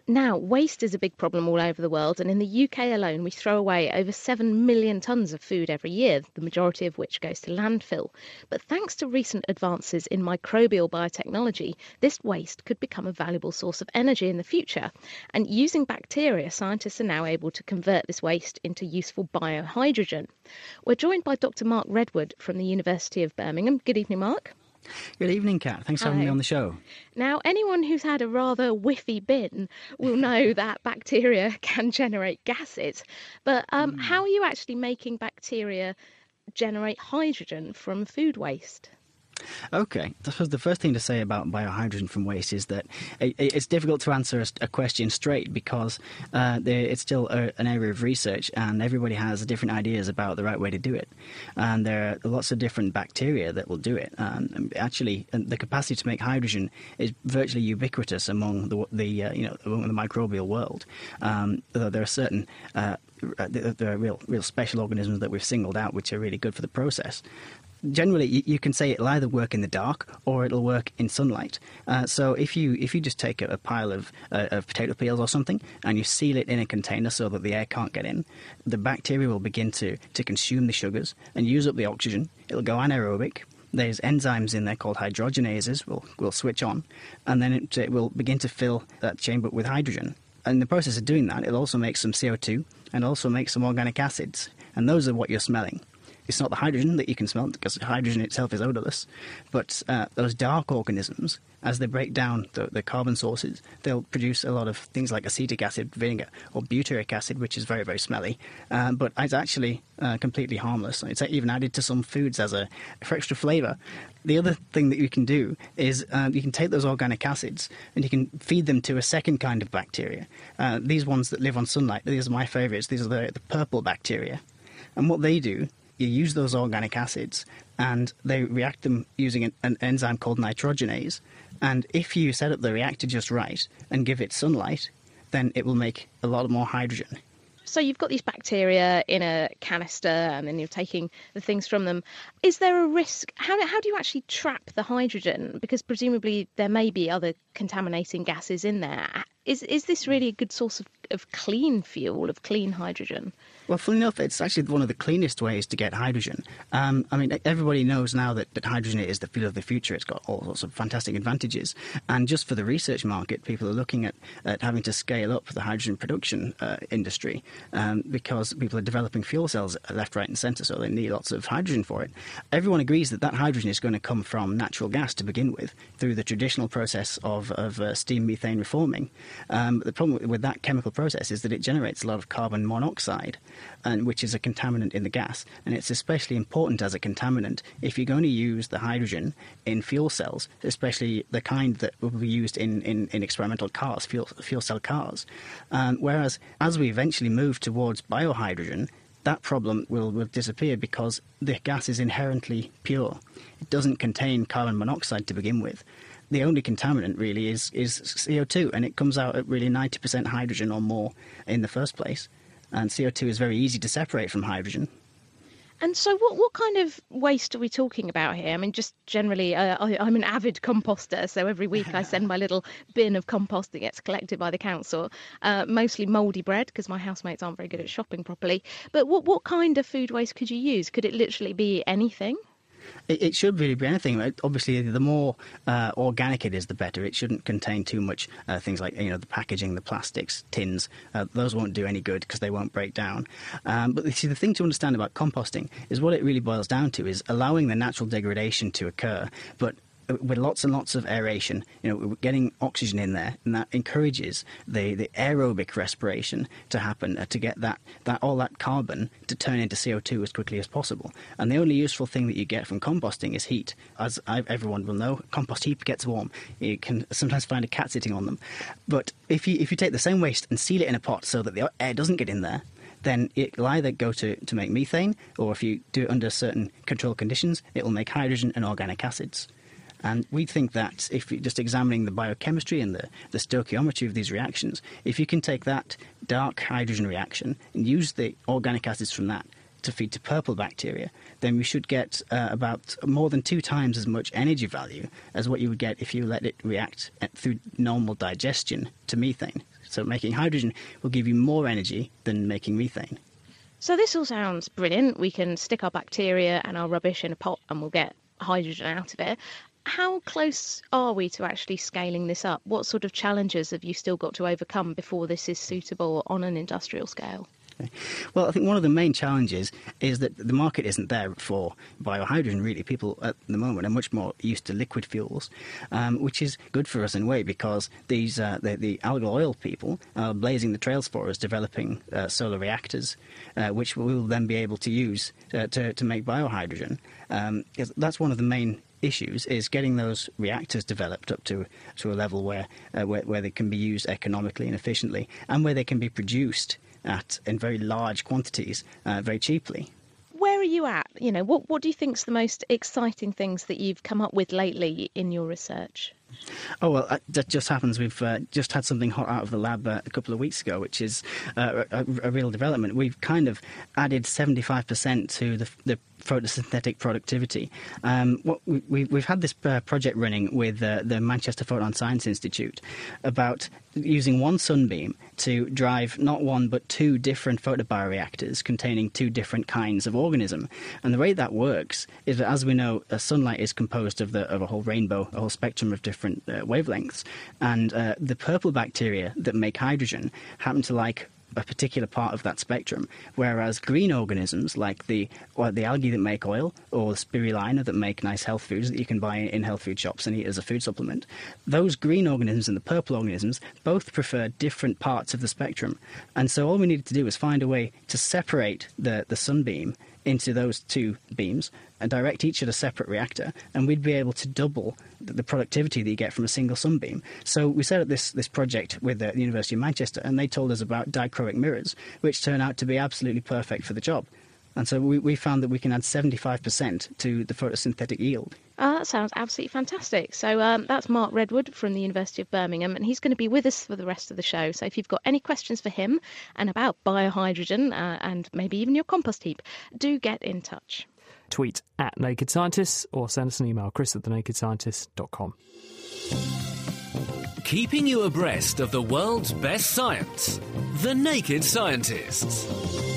Now, waste is a big problem all over the world, and in the UK alone, we throw away over 7 million tonnes of food every year, the majority of which goes to landfill. But thanks to recent advances in microbial biotechnology, this waste could become a valuable source of energy in the future. And using bacteria, scientists are now able to convert this waste into useful biohydrogen. We're joined by Dr. Mark Redwood from the University of Birmingham. Good evening, Mark. Good evening, Kat. Thanks for having Hi. me on the show. Now, anyone who's had a rather whiffy bin will know [LAUGHS] that bacteria [LAUGHS] can generate gases. But um, how are you actually making bacteria generate hydrogen from food waste? Okay, I suppose the first thing to say about biohydrogen from waste is that it, it's difficult to answer a, question straight because uh, it's still a, an area of research and everybody has different ideas about the right way to do it. And there are lots of different bacteria that will do it. And actually, uh, the capacity to make hydrogen is virtually ubiquitous among the, the uh, you know among the microbial world. Um, there are certain uh, there there are real, real special organisms that we've singled out which are really good for the process generally you, you can say it'll either work in the dark or it'll work in sunlight. Uh, so if you if you just take a, a pile of, uh, of potato peels or something and you seal it in a container so that the air can't get in, the bacteria will begin to, to consume the sugars and use up the oxygen. It'll go anaerobic. There's enzymes in there called hydrogenases will will switch on, and then it, it will begin to fill that chamber with hydrogen. And in the process of doing that, it'll also make some CO2 and also make some organic acids, and those are what you're smelling. It's not the hydrogen that you can smell because hydrogen itself is odorless, but uh, those dark organisms, as they break down the, the carbon sources, they'll produce a lot of things like acetic acid vinegar or butyric acid, which is very, very smelly, uh, but it's actually uh, completely harmless. It's even added to some foods as a for extra flavour. The other thing that you can do is uh, you can take those organic acids and you can feed them to a second kind of bacteria. Uh, these ones that live on sunlight, these are my favourites. These are the, the purple bacteria. And what they do you use those organic acids and they react them using an, an enzyme called nitrogenase. And if you set up the reactor just right and give it sunlight, then it will make a lot more hydrogen. So you've got these bacteria in a canister, and then you're taking the things from them. Is there a risk? How how do you actually trap the hydrogen? Because presumably there may be other contaminating gases in there. Is is this really a good source of, of clean fuel, of clean hydrogen? Well, funny enough, it's actually one of the cleanest ways to get hydrogen. Um, I mean, everybody knows now that, that hydrogen is the fuel of the future. It's got all sorts of fantastic advantages. And just for the research market, people are looking at, at having to scale up the hydrogen production uh, industry um, because people are developing fuel cells left, right, and centre, so they need lots of hydrogen for it. Everyone agrees that that hydrogen is going to come from natural gas to begin with through the traditional process of, of uh, steam methane reforming. Um, the problem with that chemical process is that it generates a lot of carbon monoxide and which is a contaminant in the gas. And it's especially important as a contaminant if you're going to use the hydrogen in fuel cells, especially the kind that will be used in, in, in experimental cars, fuel, fuel cell cars. Um, whereas as we eventually move towards biohydrogen, that problem will, will disappear because the gas is inherently pure. It doesn't contain carbon monoxide to begin with the only contaminant really is, is CO2, and it comes out at really 90% hydrogen or more in the first place and CO2 is very easy to separate from hydrogen. And so, what, what kind of waste are we talking about here? I mean, just generally, uh, I, am an avid composter, so every week I send my little bin of compost that gets collected by the council, uh, mostly mouldy bread because my housemates aren't very good at shopping properly. But what, what kind of food waste could you use? Could it literally be anything? It, it, should really be anything. Obviously, the more uh, organic it is, the better. It shouldn't contain too much uh, things like you know the packaging, the plastics, tins. Uh, those won't do any good because they won't break down. Um, but see, the thing to understand about composting is what it really boils down to is allowing the natural degradation to occur, but with lots and lots of aeration, you know, we're getting oxygen in there, and that encourages the, the aerobic respiration to happen uh, to get that, that all that carbon to turn into CO2 as quickly as possible. And the only useful thing that you get from composting is heat. As I, everyone will know, compost heap gets warm. You can sometimes find a cat sitting on them. But if you if you take the same waste and seal it in a pot so that the air doesn't get in there, then it'll either go to, to make methane, or if you do it under certain controlled conditions, it will make hydrogen and organic acids. And we think that if you're just examining the biochemistry and the, the stoichiometry of these reactions, if you can take that dark hydrogen reaction and use the organic acids from that to feed to purple bacteria, then we should get uh, about more than two times as much energy value as what you would get if you let it react uh, through normal digestion to methane. So making hydrogen will give you more energy than making methane. So this all sounds brilliant. We can stick our bacteria and our rubbish in a pot and we'll get hydrogen out of it how close are we to actually scaling this up? What sort of challenges have you still got to overcome before this is suitable on an industrial scale? Well, I think one of the main challenges is that the market isn't there for biohydrogen, really. People at the moment are much more used to liquid fuels, um, which is good for us in a way because these uh, the, the, algal oil people are blazing the trails for us, developing uh, solar reactors, uh, which we will then be able to use uh, to, to make biohydrogen. Um, that's one of the main issues is getting those reactors developed up to to a level where, uh, where where they can be used economically and efficiently, and where they can be produced at in very large quantities uh, very cheaply. Where are you at? You know, what what do you think is the most exciting things that you've come up with lately in your research? Oh well, uh, that just happens. We've uh, just had something hot out of the lab uh, a couple of weeks ago, which is uh, a, a, real development. We've kind of added seventy-five percent to the, the photosynthetic productivity. Um, what we, have had this uh, project running with uh, the Manchester Photon Science Institute about using one sunbeam to drive not one but two different photobioreactors containing two different kinds of organism. And the way that works is that, as we know, sunlight is composed of, the, of a whole rainbow, a whole spectrum of different uh, wavelengths. And uh, the purple bacteria that make hydrogen happen to like a particular part of that spectrum, whereas green organisms like the the algae that make oil or spirulina that make nice health foods that you can buy in health food shops and eat as a food supplement, those green organisms and the purple organisms both prefer different parts of the spectrum. And so all we needed to do was find a way to separate the, the sunbeam into those two beams and direct each at a separate reactor, and we'd be able to double the productivity that you get from a single sunbeam. So we set up this, this project with the University of Manchester, and they told us about dichroic mirrors, which turn out to be absolutely perfect for the job. And so we, we found that we can add 75% to the photosynthetic yield. Uh, that sounds absolutely fantastic. So um, that's Mark Redwood from the University of Birmingham, and he's going to be with us for the rest of the show. So if you've got any questions for him and about biohydrogen uh, and maybe even your compost heap, do get in touch. Tweet at Naked Scientists or send us an email, chris at thenakedscientist.com. Keeping you abreast of the world's best science. The Naked Scientists.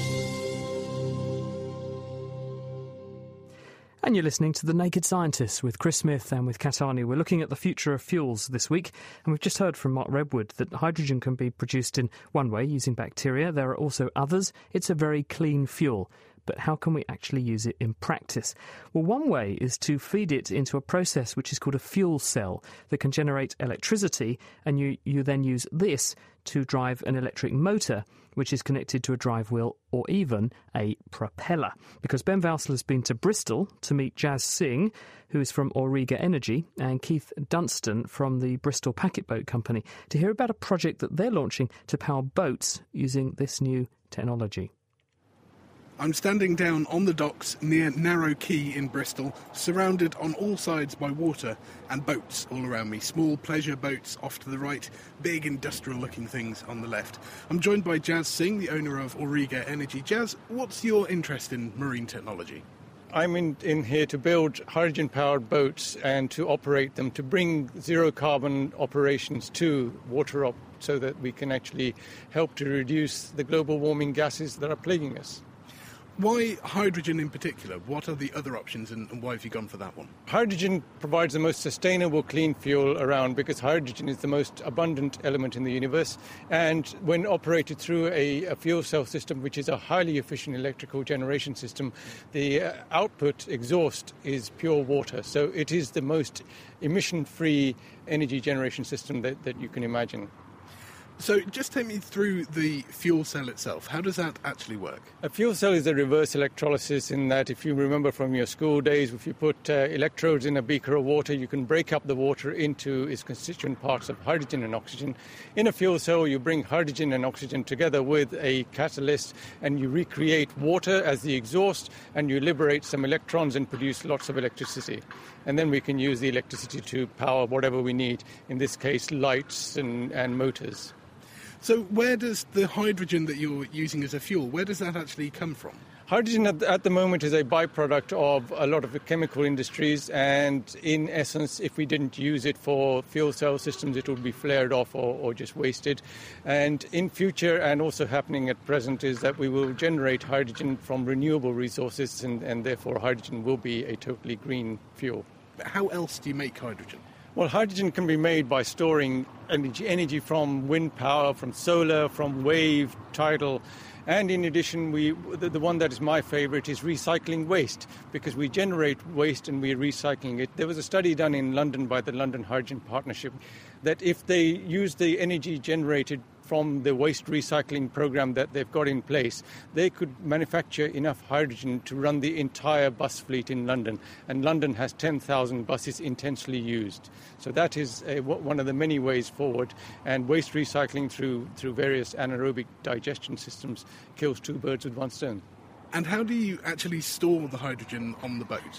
And you're listening to The Naked Scientists with Chris Smith and with Kat Arney. We're looking at the future of fuels this week, and we've just heard from Mark Redwood that hydrogen can be produced in one way using bacteria. There are also others. It's a very clean fuel. But how can we actually use it in practice? Well, one way is to feed it into a process which is called a fuel cell that can generate electricity, and you, you then use this to drive an electric motor which is connected to a drive wheel or even a propeller. Because Ben Valsler has been to Bristol to meet Jaz Singh, who is from Auriga Energy, and Keith Dunstan from the Bristol Packet Boat Company, to hear about a project that they're launching to power boats using this new technology. I'm standing down on the docks near Narrow Quay in Bristol, surrounded on all sides by water and boats all around me. Small pleasure boats off to the right, big industrial looking things on the left. I'm joined by Jazz Singh, the owner of Auriga Energy. Jazz, what's your interest in marine technology? I'm in, in here to build hydrogen powered boats and to operate them, to bring zero carbon operations to water up so that we can actually help to reduce the global warming gases that are plaguing us. Why hydrogen in particular? What are the other options and, and, why have you gone for that one? Hydrogen provides the most sustainable clean fuel around because hydrogen is the most abundant element in the universe. And when operated through a, a fuel cell system, which is a highly efficient electrical generation system, the uh, output exhaust is pure water. So it is the most emission free energy generation system that, that you can imagine. So, just take me through the fuel cell itself. How does that actually work? A fuel cell is a reverse electrolysis in that, if you remember from your school days, if you put uh, electrodes in a beaker of water, you can break up the water into its constituent parts of hydrogen and oxygen. In a fuel cell, you bring hydrogen and oxygen together with a catalyst and you recreate water as the exhaust and you liberate some electrons and produce lots of electricity. And then we can use the electricity to power whatever we need, in this case, lights and, and motors. So, where does the hydrogen that you're using as a fuel, where does that actually come from? Hydrogen at, the moment is a byproduct of a lot of the chemical industries, and in essence, if we didn't use it for fuel cell systems, it would be flared off or, or just wasted. And in future, and also happening at present, is that we will generate hydrogen from renewable resources, and, and therefore hydrogen will be a totally green fuel. How else do you make hydrogen? Well, hydrogen can be made by storing energy, from wind power, from solar, from wave, tidal. And in addition, we, the, the, one that is my favorite is recycling waste because we generate waste and we're recycling it. There was a study done in London by the London Hydrogen Partnership that if they use the energy generated from the waste recycling program that they've got in place, they could manufacture enough hydrogen to run the entire bus fleet in London. And London has 10,000 buses intensely used. So that is a, one of the many ways forward. And waste recycling through, through various anaerobic digestion systems kills two birds with one stone. And how do you actually store the hydrogen on the boat?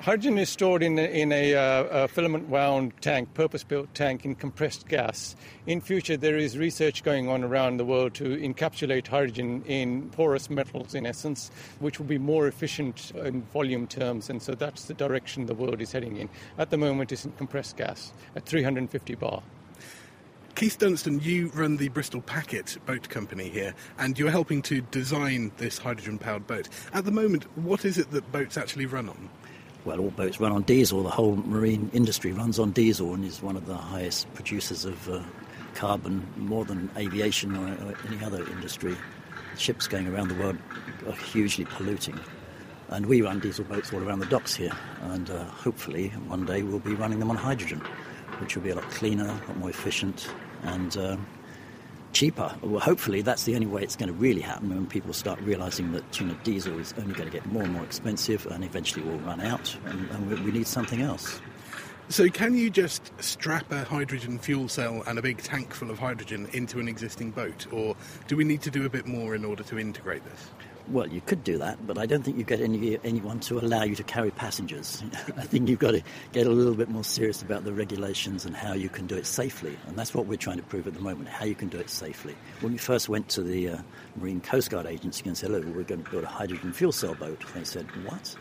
Hydrogen is stored in a, in a, uh, a filament wound tank, purpose built tank in compressed gas. In future, there is research going on around the world to encapsulate hydrogen in porous metals, in essence, which will be more efficient in volume terms. And so that's the direction the world is heading in. At the moment, it's in compressed gas at 350 bar. Keith Dunstan, you run the Bristol Packet boat company here, and you're helping to design this hydrogen powered boat. At the moment, what is it that boats actually run on? Well, all boats run on diesel. The whole marine industry runs on diesel and is one of the highest producers of uh, carbon, more than aviation or, or, any other industry. Ships going around the world are hugely polluting. And we run diesel boats all around the docks here. And uh, hopefully, one day we'll be running them on hydrogen, which will be a lot cleaner, a lot more efficient, and uh, cheaper. Well, hopefully, that's the only way it's going to really happen when people start realizing that you know, diesel is only going to get more and more expensive and eventually will run out, and, and we need something else. So, can you just strap a hydrogen fuel cell and a big tank full of hydrogen into an existing boat, or do we need to do a bit more in order to integrate this? Well, you could do that, but I don't think you get any, anyone to allow you to carry passengers. [LAUGHS] I think you've got to get a little bit more serious about the regulations and how you can do it safely. And that's what we're trying to prove at the moment, how you can do it safely. When we first went to the uh, Marine Coast Guard Agency and said, look, we're going to build a hydrogen fuel cell boat, they said, what?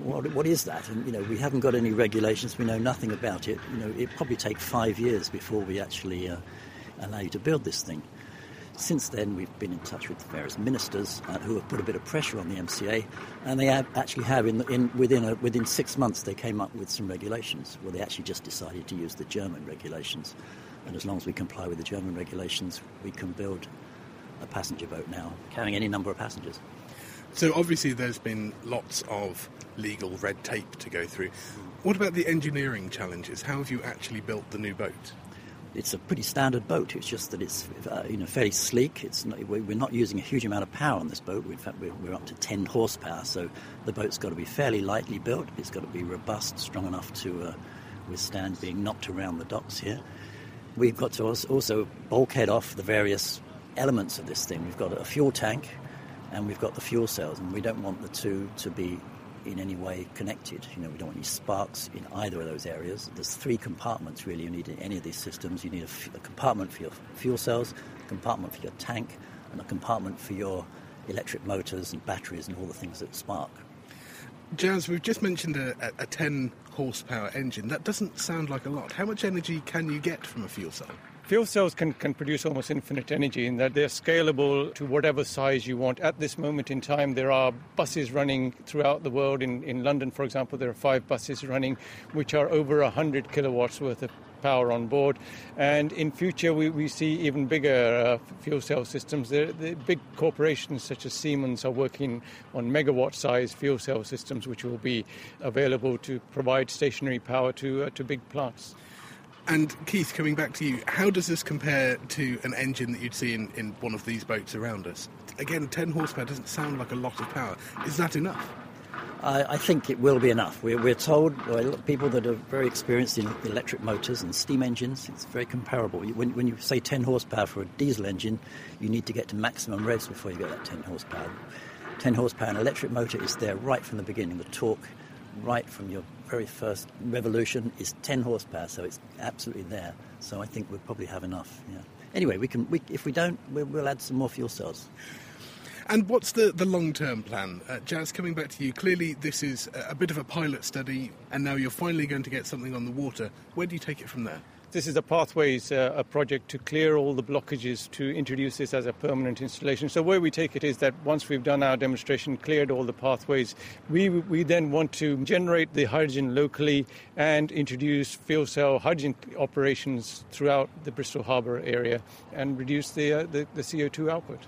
What, what is that? And, you know, we haven't got any regulations. We know nothing about it. You know, it probably take five years before we actually uh, allow you to build this thing. Since then, we've been in touch with various ministers uh, who have put a bit of pressure on the MCA, and they have actually have in, in within a, within six months they came up with some regulations. Well, they actually just decided to use the German regulations, and as long as we comply with the German regulations, we can build a passenger boat now carrying any number of passengers. So obviously, there's been lots of legal red tape to go through. What about the engineering challenges? How have you actually built the new boat? It's a pretty standard boat. It's just that it's uh, you know fairly sleek. It's not, we're not using a huge amount of power on this boat. In fact, we're, we're up to 10 horsepower. So the boat's got to be fairly lightly built. It's got to be robust, strong enough to uh, withstand being knocked around the docks here. We've got to also bulkhead off the various elements of this thing. We've got a fuel tank, and we've got the fuel cells, and we don't want the two to be in any way connected. You know, we don't want any sparks in either of those areas. There's three compartments really you need in any of these systems. You need a, f- a compartment for your fuel cells, a compartment for your tank, and a compartment for your electric motors and batteries and all the things that spark. Jazz, we've just mentioned a, a 10 horsepower engine. That doesn't sound like a lot. How much energy can you get from a fuel cell? Fuel cells can, can produce almost infinite energy in that they're scalable to whatever size you want. At this moment in time, there are buses running throughout the world. In, in London, for example, there are five buses running which are over 100 kilowatts worth of power on board. And in future, we, we see even bigger uh, fuel cell systems. The, the big corporations such as Siemens are working on megawatt size fuel cell systems, which will be available to provide stationary power to, uh, to big plants. And Keith, coming back to you, how does this compare to an engine that you'd see in, in one of these boats around us? Again, 10 horsepower doesn't sound like a lot of power. Is that enough? I, I think it will be enough. We're, we're told by people that are very experienced in electric motors and steam engines, it's very comparable. When, when you say 10 horsepower for a diesel engine, you need to get to maximum revs before you get that 10 horsepower. 10 horsepower, an electric motor is there right from the beginning. The torque, right from your very first revolution, is 10 horsepower, so it's absolutely there. So I think we'll probably have enough. Yeah. Anyway, we can. We, if we don't, we'll, we'll add some more fuel cells. And what's the, the long term plan? Uh, Jazz, coming back to you, clearly this is a bit of a pilot study, and now you're finally going to get something on the water. Where do you take it from there? This is a Pathways uh, a project to clear all the blockages to introduce this as a permanent installation. So where we take it is that once we've done our demonstration, cleared all the pathways, we, we then want to generate the hydrogen locally and introduce fuel cell hydrogen operations throughout the Bristol Harbour area and reduce the, uh, the, the CO2 output.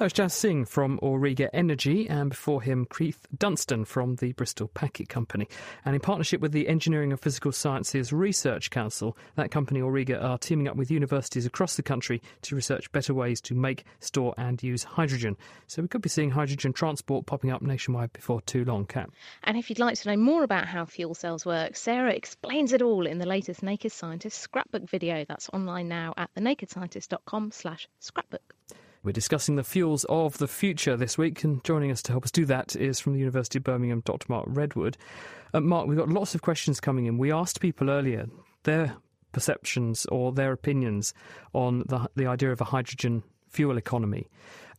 That was Jazz Singh from Auriga Energy, and before him, Keith Dunstan from the Bristol Packet Company. And in partnership with the Engineering and Physical Sciences Research Council, that company, Auriga, are teaming up with universities across the country to research better ways to make, store, and use hydrogen. So we could be seeing hydrogen transport popping up nationwide before too long, Kat. And if you'd like to know more about how fuel cells work, Sarah explains it all in the latest Naked Scientist scrapbook video that's online now at thenakedscientist.com slash scrapbook. We're discussing the fuels of the future this week, and joining us to help us do that is from the University of Birmingham, Dr. Mark Redwood. Uh, Mark, we've got lots of questions coming in. We asked people earlier their perceptions or their opinions on the, the idea of a hydrogen fuel economy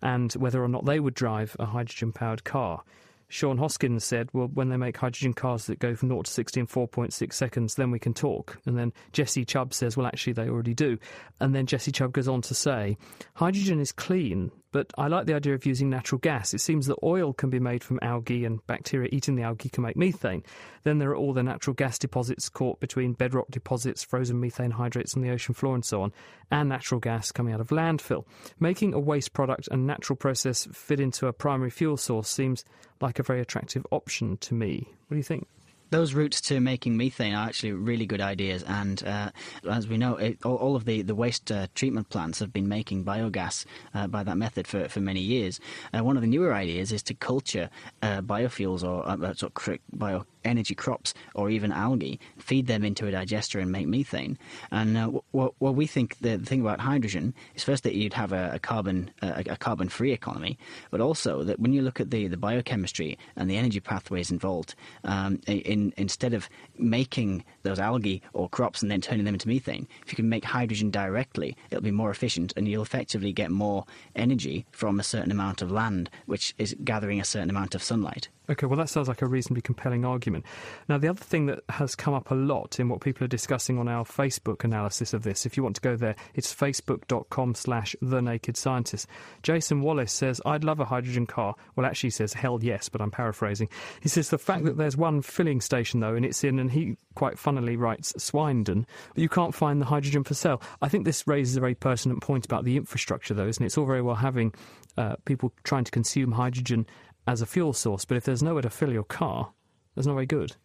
and whether or not they would drive a hydrogen powered car. Sean Hoskins said, well, when they make hydrogen cars that go from 0 to 60 in 4.6 seconds, then we can talk. And then Jesse Chubb says, well, actually, they already do. And then Jesse Chubb goes on to say, hydrogen is clean, but I like the idea of using natural gas. It seems that oil can be made from algae and bacteria eating the algae can make methane. Then there are all the natural gas deposits caught between bedrock deposits, frozen methane hydrates on the ocean floor, and so on, and natural gas coming out of landfill. Making a waste product and natural process fit into a primary fuel source seems like a very attractive option to me. What do you think? Those routes to making methane are actually really good ideas. And uh, as we know, it, all, all, of the, the waste uh, treatment plants have been making biogas uh, by that method for, for many years. Uh, one of the newer ideas is to culture uh, biofuels or uh, sort of bio energy crops or even algae, feed them into a digester and make methane. And uh, what, what we think the, thing about hydrogen is first that you'd have a, a carbon a, a carbon free economy, but also that when you look at the, the biochemistry and the energy pathways involved, um, in, instead of making those algae or crops and then turning them into methane, if you can make hydrogen directly, it'll be more efficient and you'll effectively get more energy from a certain amount of land, which is gathering a certain amount of sunlight. Okay, well, that sounds like a reasonably compelling argument. Now, the other thing that has come up a lot in what people are discussing on our Facebook analysis of this, if you want to go there, it's facebook.com slash the naked scientist. Jason Wallace says, I'd love a hydrogen car. Well, actually, he says, hell yes, but I'm paraphrasing. He says, the fact that there's one filling station, though, and it's in, and he quite funnily writes, Swindon, but you can't find the hydrogen for sale. I think this raises a very pertinent point about the infrastructure, though, isn't it? It's all very well having uh, people trying to consume hydrogen as a fuel source, but if there's nowhere to fill your car, that's not very good.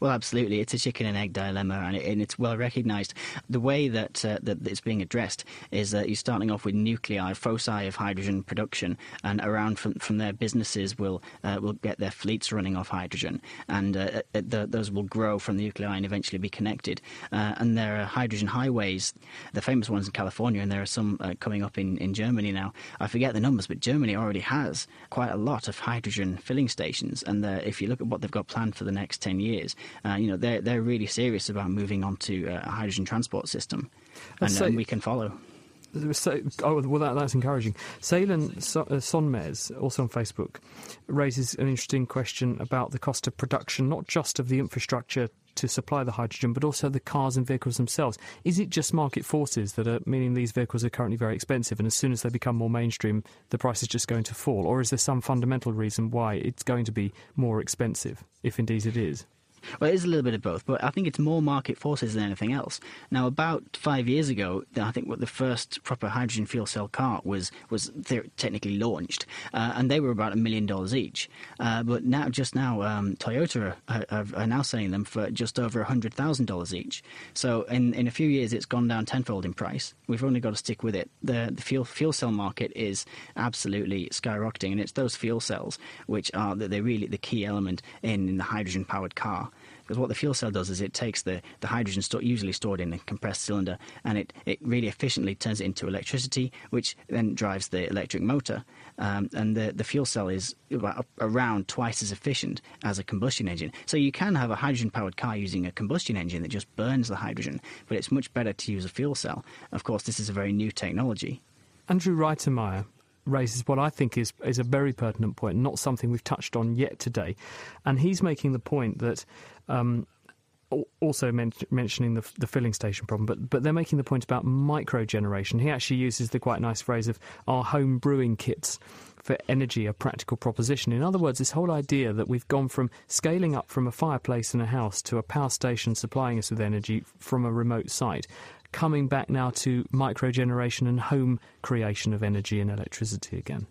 Well, absolutely. It's a chicken and egg dilemma, and, it, and it's well recognised. The way that, uh, that it's being addressed is that you're starting off with nuclei, foci of hydrogen production, and around from, from there, businesses will uh, will get their fleets running off hydrogen, and uh, uh the, those will grow from the nuclei and eventually be connected. Uh, and there are hydrogen highways, the famous ones in California, and there are some uh, coming up in, in Germany now. I forget the numbers, but Germany already has quite a lot of hydrogen filling stations, and if you look at what they've got planned for the next 10 years, years, uh, you know, they're, they're really serious about moving on to uh, a hydrogen transport system. And, so, and we can follow. So, oh, well, that, that's encouraging. Salen so, uh, Sonmez, also on Facebook, raises an interesting question about the cost of production, not just of the infrastructure to supply the hydrogen, but also the cars and vehicles themselves. Is it just market forces that are meaning these vehicles are currently very expensive, and as soon as they become more mainstream, the price is just going to fall? Or is there some fundamental reason why it's going to be more expensive, if indeed it is? Well, it is a little bit of both, but I think it's more market forces than anything else. Now, about five years ago, I think what the first proper hydrogen fuel cell car was was technically launched, uh, and they were about a million dollars each. Uh, but now, just now, um, Toyota are, are, are, now selling them for just over a hundred thousand dollars each. So, in, in a few years, it's gone down tenfold in price. We've only got to stick with it. The, the fuel fuel cell market is absolutely skyrocketing, and it's those fuel cells which are the, they're really the key element in, in the hydrogen powered car. Because what the fuel cell does is it takes the, the hydrogen sto- usually stored in a compressed cylinder and it, it really efficiently turns it into electricity, which then drives the electric motor. Um, and the, the fuel cell is around twice as efficient as a combustion engine. So you can have a hydrogen powered car using a combustion engine that just burns the hydrogen, but it's much better to use a fuel cell. Of course, this is a very new technology. Andrew Reitermeyer raises what I think is, is a very pertinent point, not something we've touched on yet today. And he's making the point that. Um, also men- mentioning the, the, filling station problem, but but they're making the point about micro generation. He actually uses the quite nice phrase of our home brewing kits for energy a practical proposition. In other words, this whole idea that we've gone from scaling up from a fireplace in a house to a power station supplying us with energy from a remote site coming back now to microgeneration and home creation of energy and electricity again?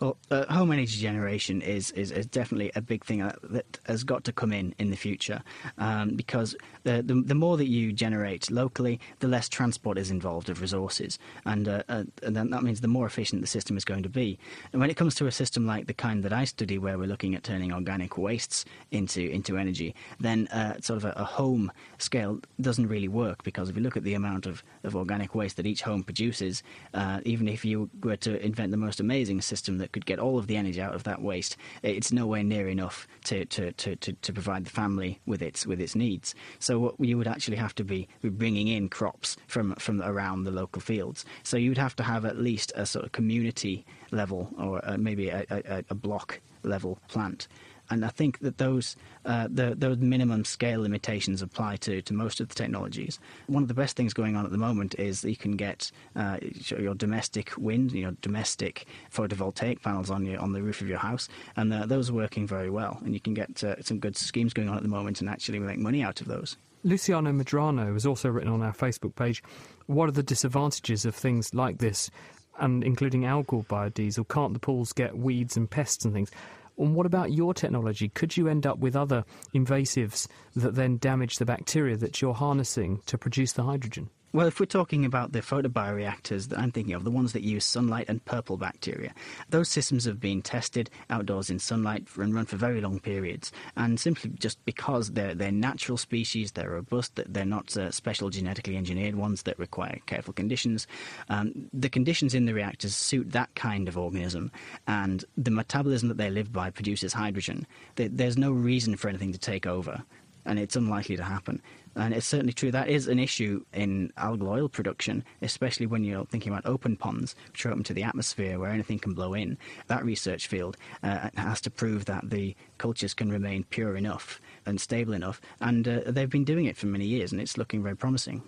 Well, uh, home energy generation is, is, is, definitely a big thing that, that, has got to come in in the future um, because the, the, the, more that you generate locally, the less transport is involved of resources. And, uh, uh, and that means the more efficient the system is going to be. And when it comes to a system like the kind that I study, where we're looking at turning organic wastes into, into energy, then uh, sort of a, a, home scale doesn't really work because if you look at the amount of, of organic waste that each home produces, uh, even if you were to invent the most amazing system, that could get all of the energy out of that waste, it's nowhere near enough to, to, to, to, to provide the family with its with its needs. So what you would actually have to be, be bringing in crops from from around the local fields. So you would have to have at least a sort of community level or uh, maybe a, a, a block level plant and I think that those uh, the, those minimum scale limitations apply to, to most of the technologies. One of the best things going on at the moment is that you can get uh, your domestic wind, your domestic photovoltaic panels on your on the roof of your house, and uh, those are working very well. And you can get uh, some good schemes going on at the moment and actually make money out of those. Luciano Medrano has also written on our Facebook page, what are the disadvantages of things like this, and including algal biodiesel? Can't the pools get weeds and pests and things? And what about your technology? Could you end up with other invasives that then damage the bacteria that you're harnessing to produce the hydrogen? Well, if we're talking about the photobioreactors that I'm thinking of, the ones that use sunlight and purple bacteria, those systems have been tested outdoors in sunlight and run for very long periods. And simply just because they're, they're natural species, they're robust, they're not uh, special genetically engineered ones that require careful conditions. Um, the conditions in the reactors suit that kind of organism, and the metabolism that they live by produces hydrogen. There's no reason for anything to take over and it's unlikely to happen. And it's certainly true that is an issue in algal oil production, especially when you're thinking about open ponds, which are open to the atmosphere where anything can blow in. That research field uh, has to prove that the cultures can remain pure enough and stable enough, and uh, they've been doing it for many years, and it's looking very promising.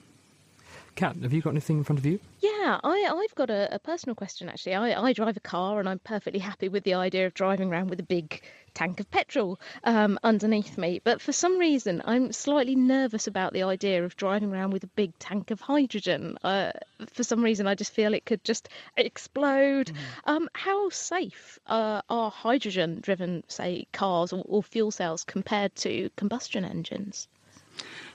Kat, have you got anything in front of you? Yeah, I, I've got a, a personal question actually. I, I drive a car and I'm perfectly happy with the idea of driving around with a big tank of petrol um, underneath me. But for some reason, I'm slightly nervous about the idea of driving around with a big tank of hydrogen. Uh, for some reason, I just feel it could just explode. Mm. Um, how safe uh, are hydrogen driven, say, cars or, or fuel cells compared to combustion engines?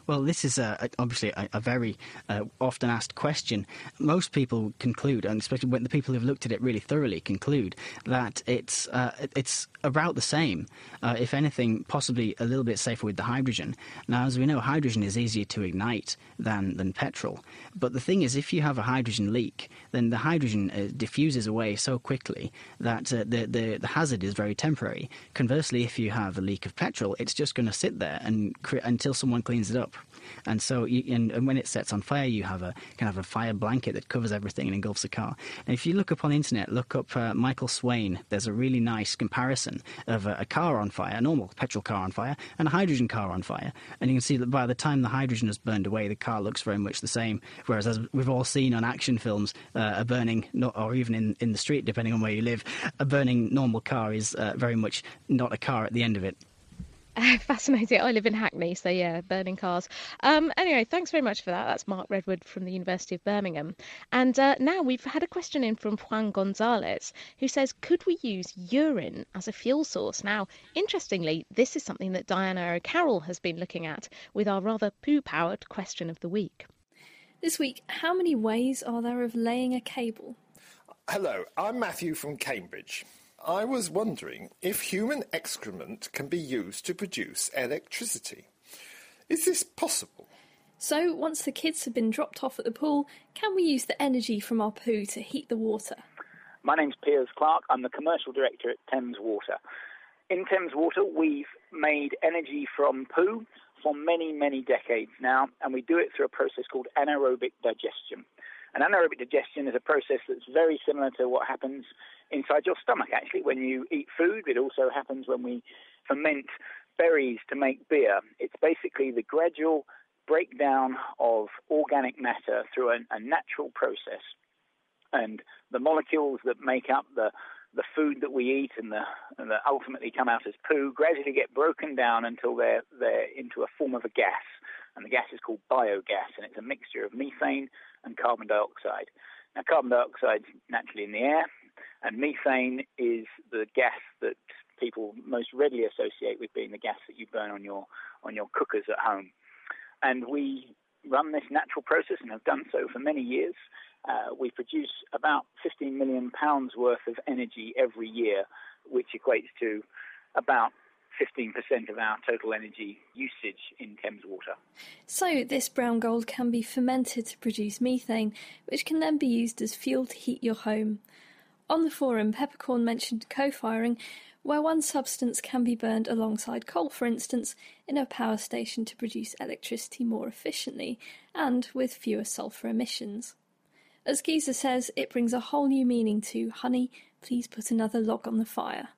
Well, this is a, obviously a, a very uh, often asked question. Most people conclude, and especially when the people who've looked at it really thoroughly conclude, that it's uh, it's about the same. Uh, if anything, possibly a little bit safer with the hydrogen. Now, as we know, hydrogen is easier to ignite than than petrol. But the thing is, if you have a hydrogen leak, then the hydrogen uh, diffuses away so quickly that uh, the, the the hazard is very temporary. Conversely, if you have a leak of petrol, it's just going to sit there and cre- until someone cleans it up. And so, you, and, and, when it sets on fire, you have a kind of a fire blanket that covers everything and engulfs the car. And if you look up on the internet, look up uh, Michael Swain, there's a really nice comparison of a, a, car on fire, a normal petrol car on fire, and a hydrogen car on fire. And you can see that by the time the hydrogen has burned away, the car looks very much the same. Whereas, as we've all seen on action films, uh, a burning, or even in, in the street, depending on where you live, a burning normal car is uh, very much not a car at the end of it. [LAUGHS] Fascinating. I live in Hackney, so yeah, burning cars. Um, anyway, thanks very much for that. That's Mark Redwood from the University of Birmingham. And uh, now we've had a question in from Juan Gonzalez, who says, Could we use urine as a fuel source? Now, interestingly, this is something that Diana O'Carroll has been looking at with our rather poo powered question of the week. This week, how many ways are there of laying a cable? Hello, I'm Matthew from Cambridge. I was wondering if human excrement can be used to produce electricity. Is this possible? So, once the kids have been dropped off at the pool, can we use the energy from our poo to heat the water? My name's Piers Clark. I'm the commercial director at Thames Water. In Thames Water, we've made energy from poo for many, many decades now, and we do it through a process called anaerobic digestion. And anaerobic digestion is a process that's very similar to what happens inside your stomach, actually, when you eat food. It also happens when we ferment berries to make beer. It's basically the gradual breakdown of organic matter through a, natural process. And the molecules that make up the the food that we eat and, the, and that ultimately come out as poo gradually get broken down until they're they're into a form of a gas, and the gas is called biogas, and it's a mixture of methane and carbon dioxide. Now, carbon dioxide is naturally in the air, and methane is the gas that people most readily associate with being the gas that you burn on your on your cookers at home. And we run this natural process and have done so for many years. Uh, we produce about 15 million pounds worth of energy every year, which equates to about 15% of our total energy usage in Thames water. So, this brown gold can be fermented to produce methane, which can then be used as fuel to heat your home. On the forum, Peppercorn mentioned co firing, where one substance can be burned alongside coal, for instance, in a power station to produce electricity more efficiently and with fewer sulphur emissions. As Giza says, it brings a whole new meaning to honey, please put another log on the fire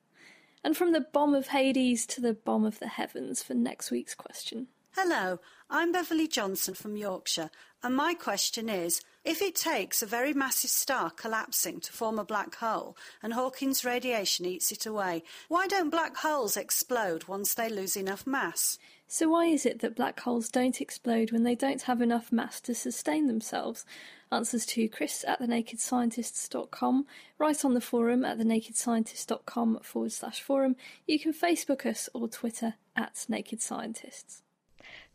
and from the bomb of Hades to the bomb of the heavens for next week's question. Hello, I'm Beverly Johnson from Yorkshire, and my question is if it takes a very massive star collapsing to form a black hole and Hawking's radiation eats it away, why don't black holes explode once they lose enough mass? So, why is it that black holes don't explode when they don't have enough mass to sustain themselves? Answers to Chris at thenakedscientists.com, write on the forum at thenakedscientist.com forward slash forum. You can Facebook us or Twitter at Naked Scientists.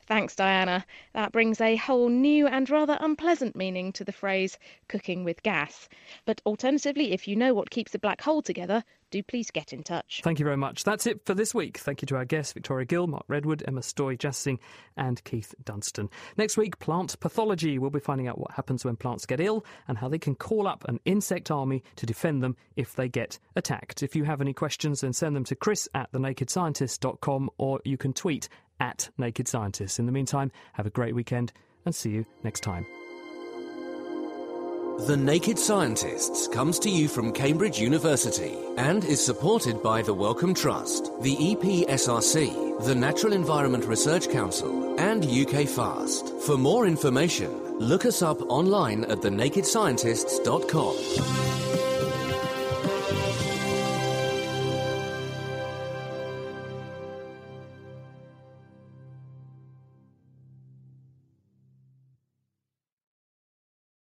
Thanks, Diana. That brings a whole new and rather unpleasant meaning to the phrase cooking with gas. But alternatively, if you know what keeps a black hole together, do please get in touch. Thank you very much. That's it for this week. Thank you to our guests, Victoria Gill, Mark Redwood, Emma Stoye, Jess Singh, and Keith Dunstan. Next week, plant pathology. We'll be finding out what happens when plants get ill and how they can call up an insect army to defend them if they get attacked. If you have any questions, then send them to chris at thenakedscientist.com or you can tweet at Naked Scientists. In the meantime, have a great weekend and see you next time. The Naked Scientists comes to you from Cambridge University and is supported by the Wellcome Trust, the EPSRC, the Natural Environment Research Council, and UKFast. For more information, look us up online at thenakedscientists.com.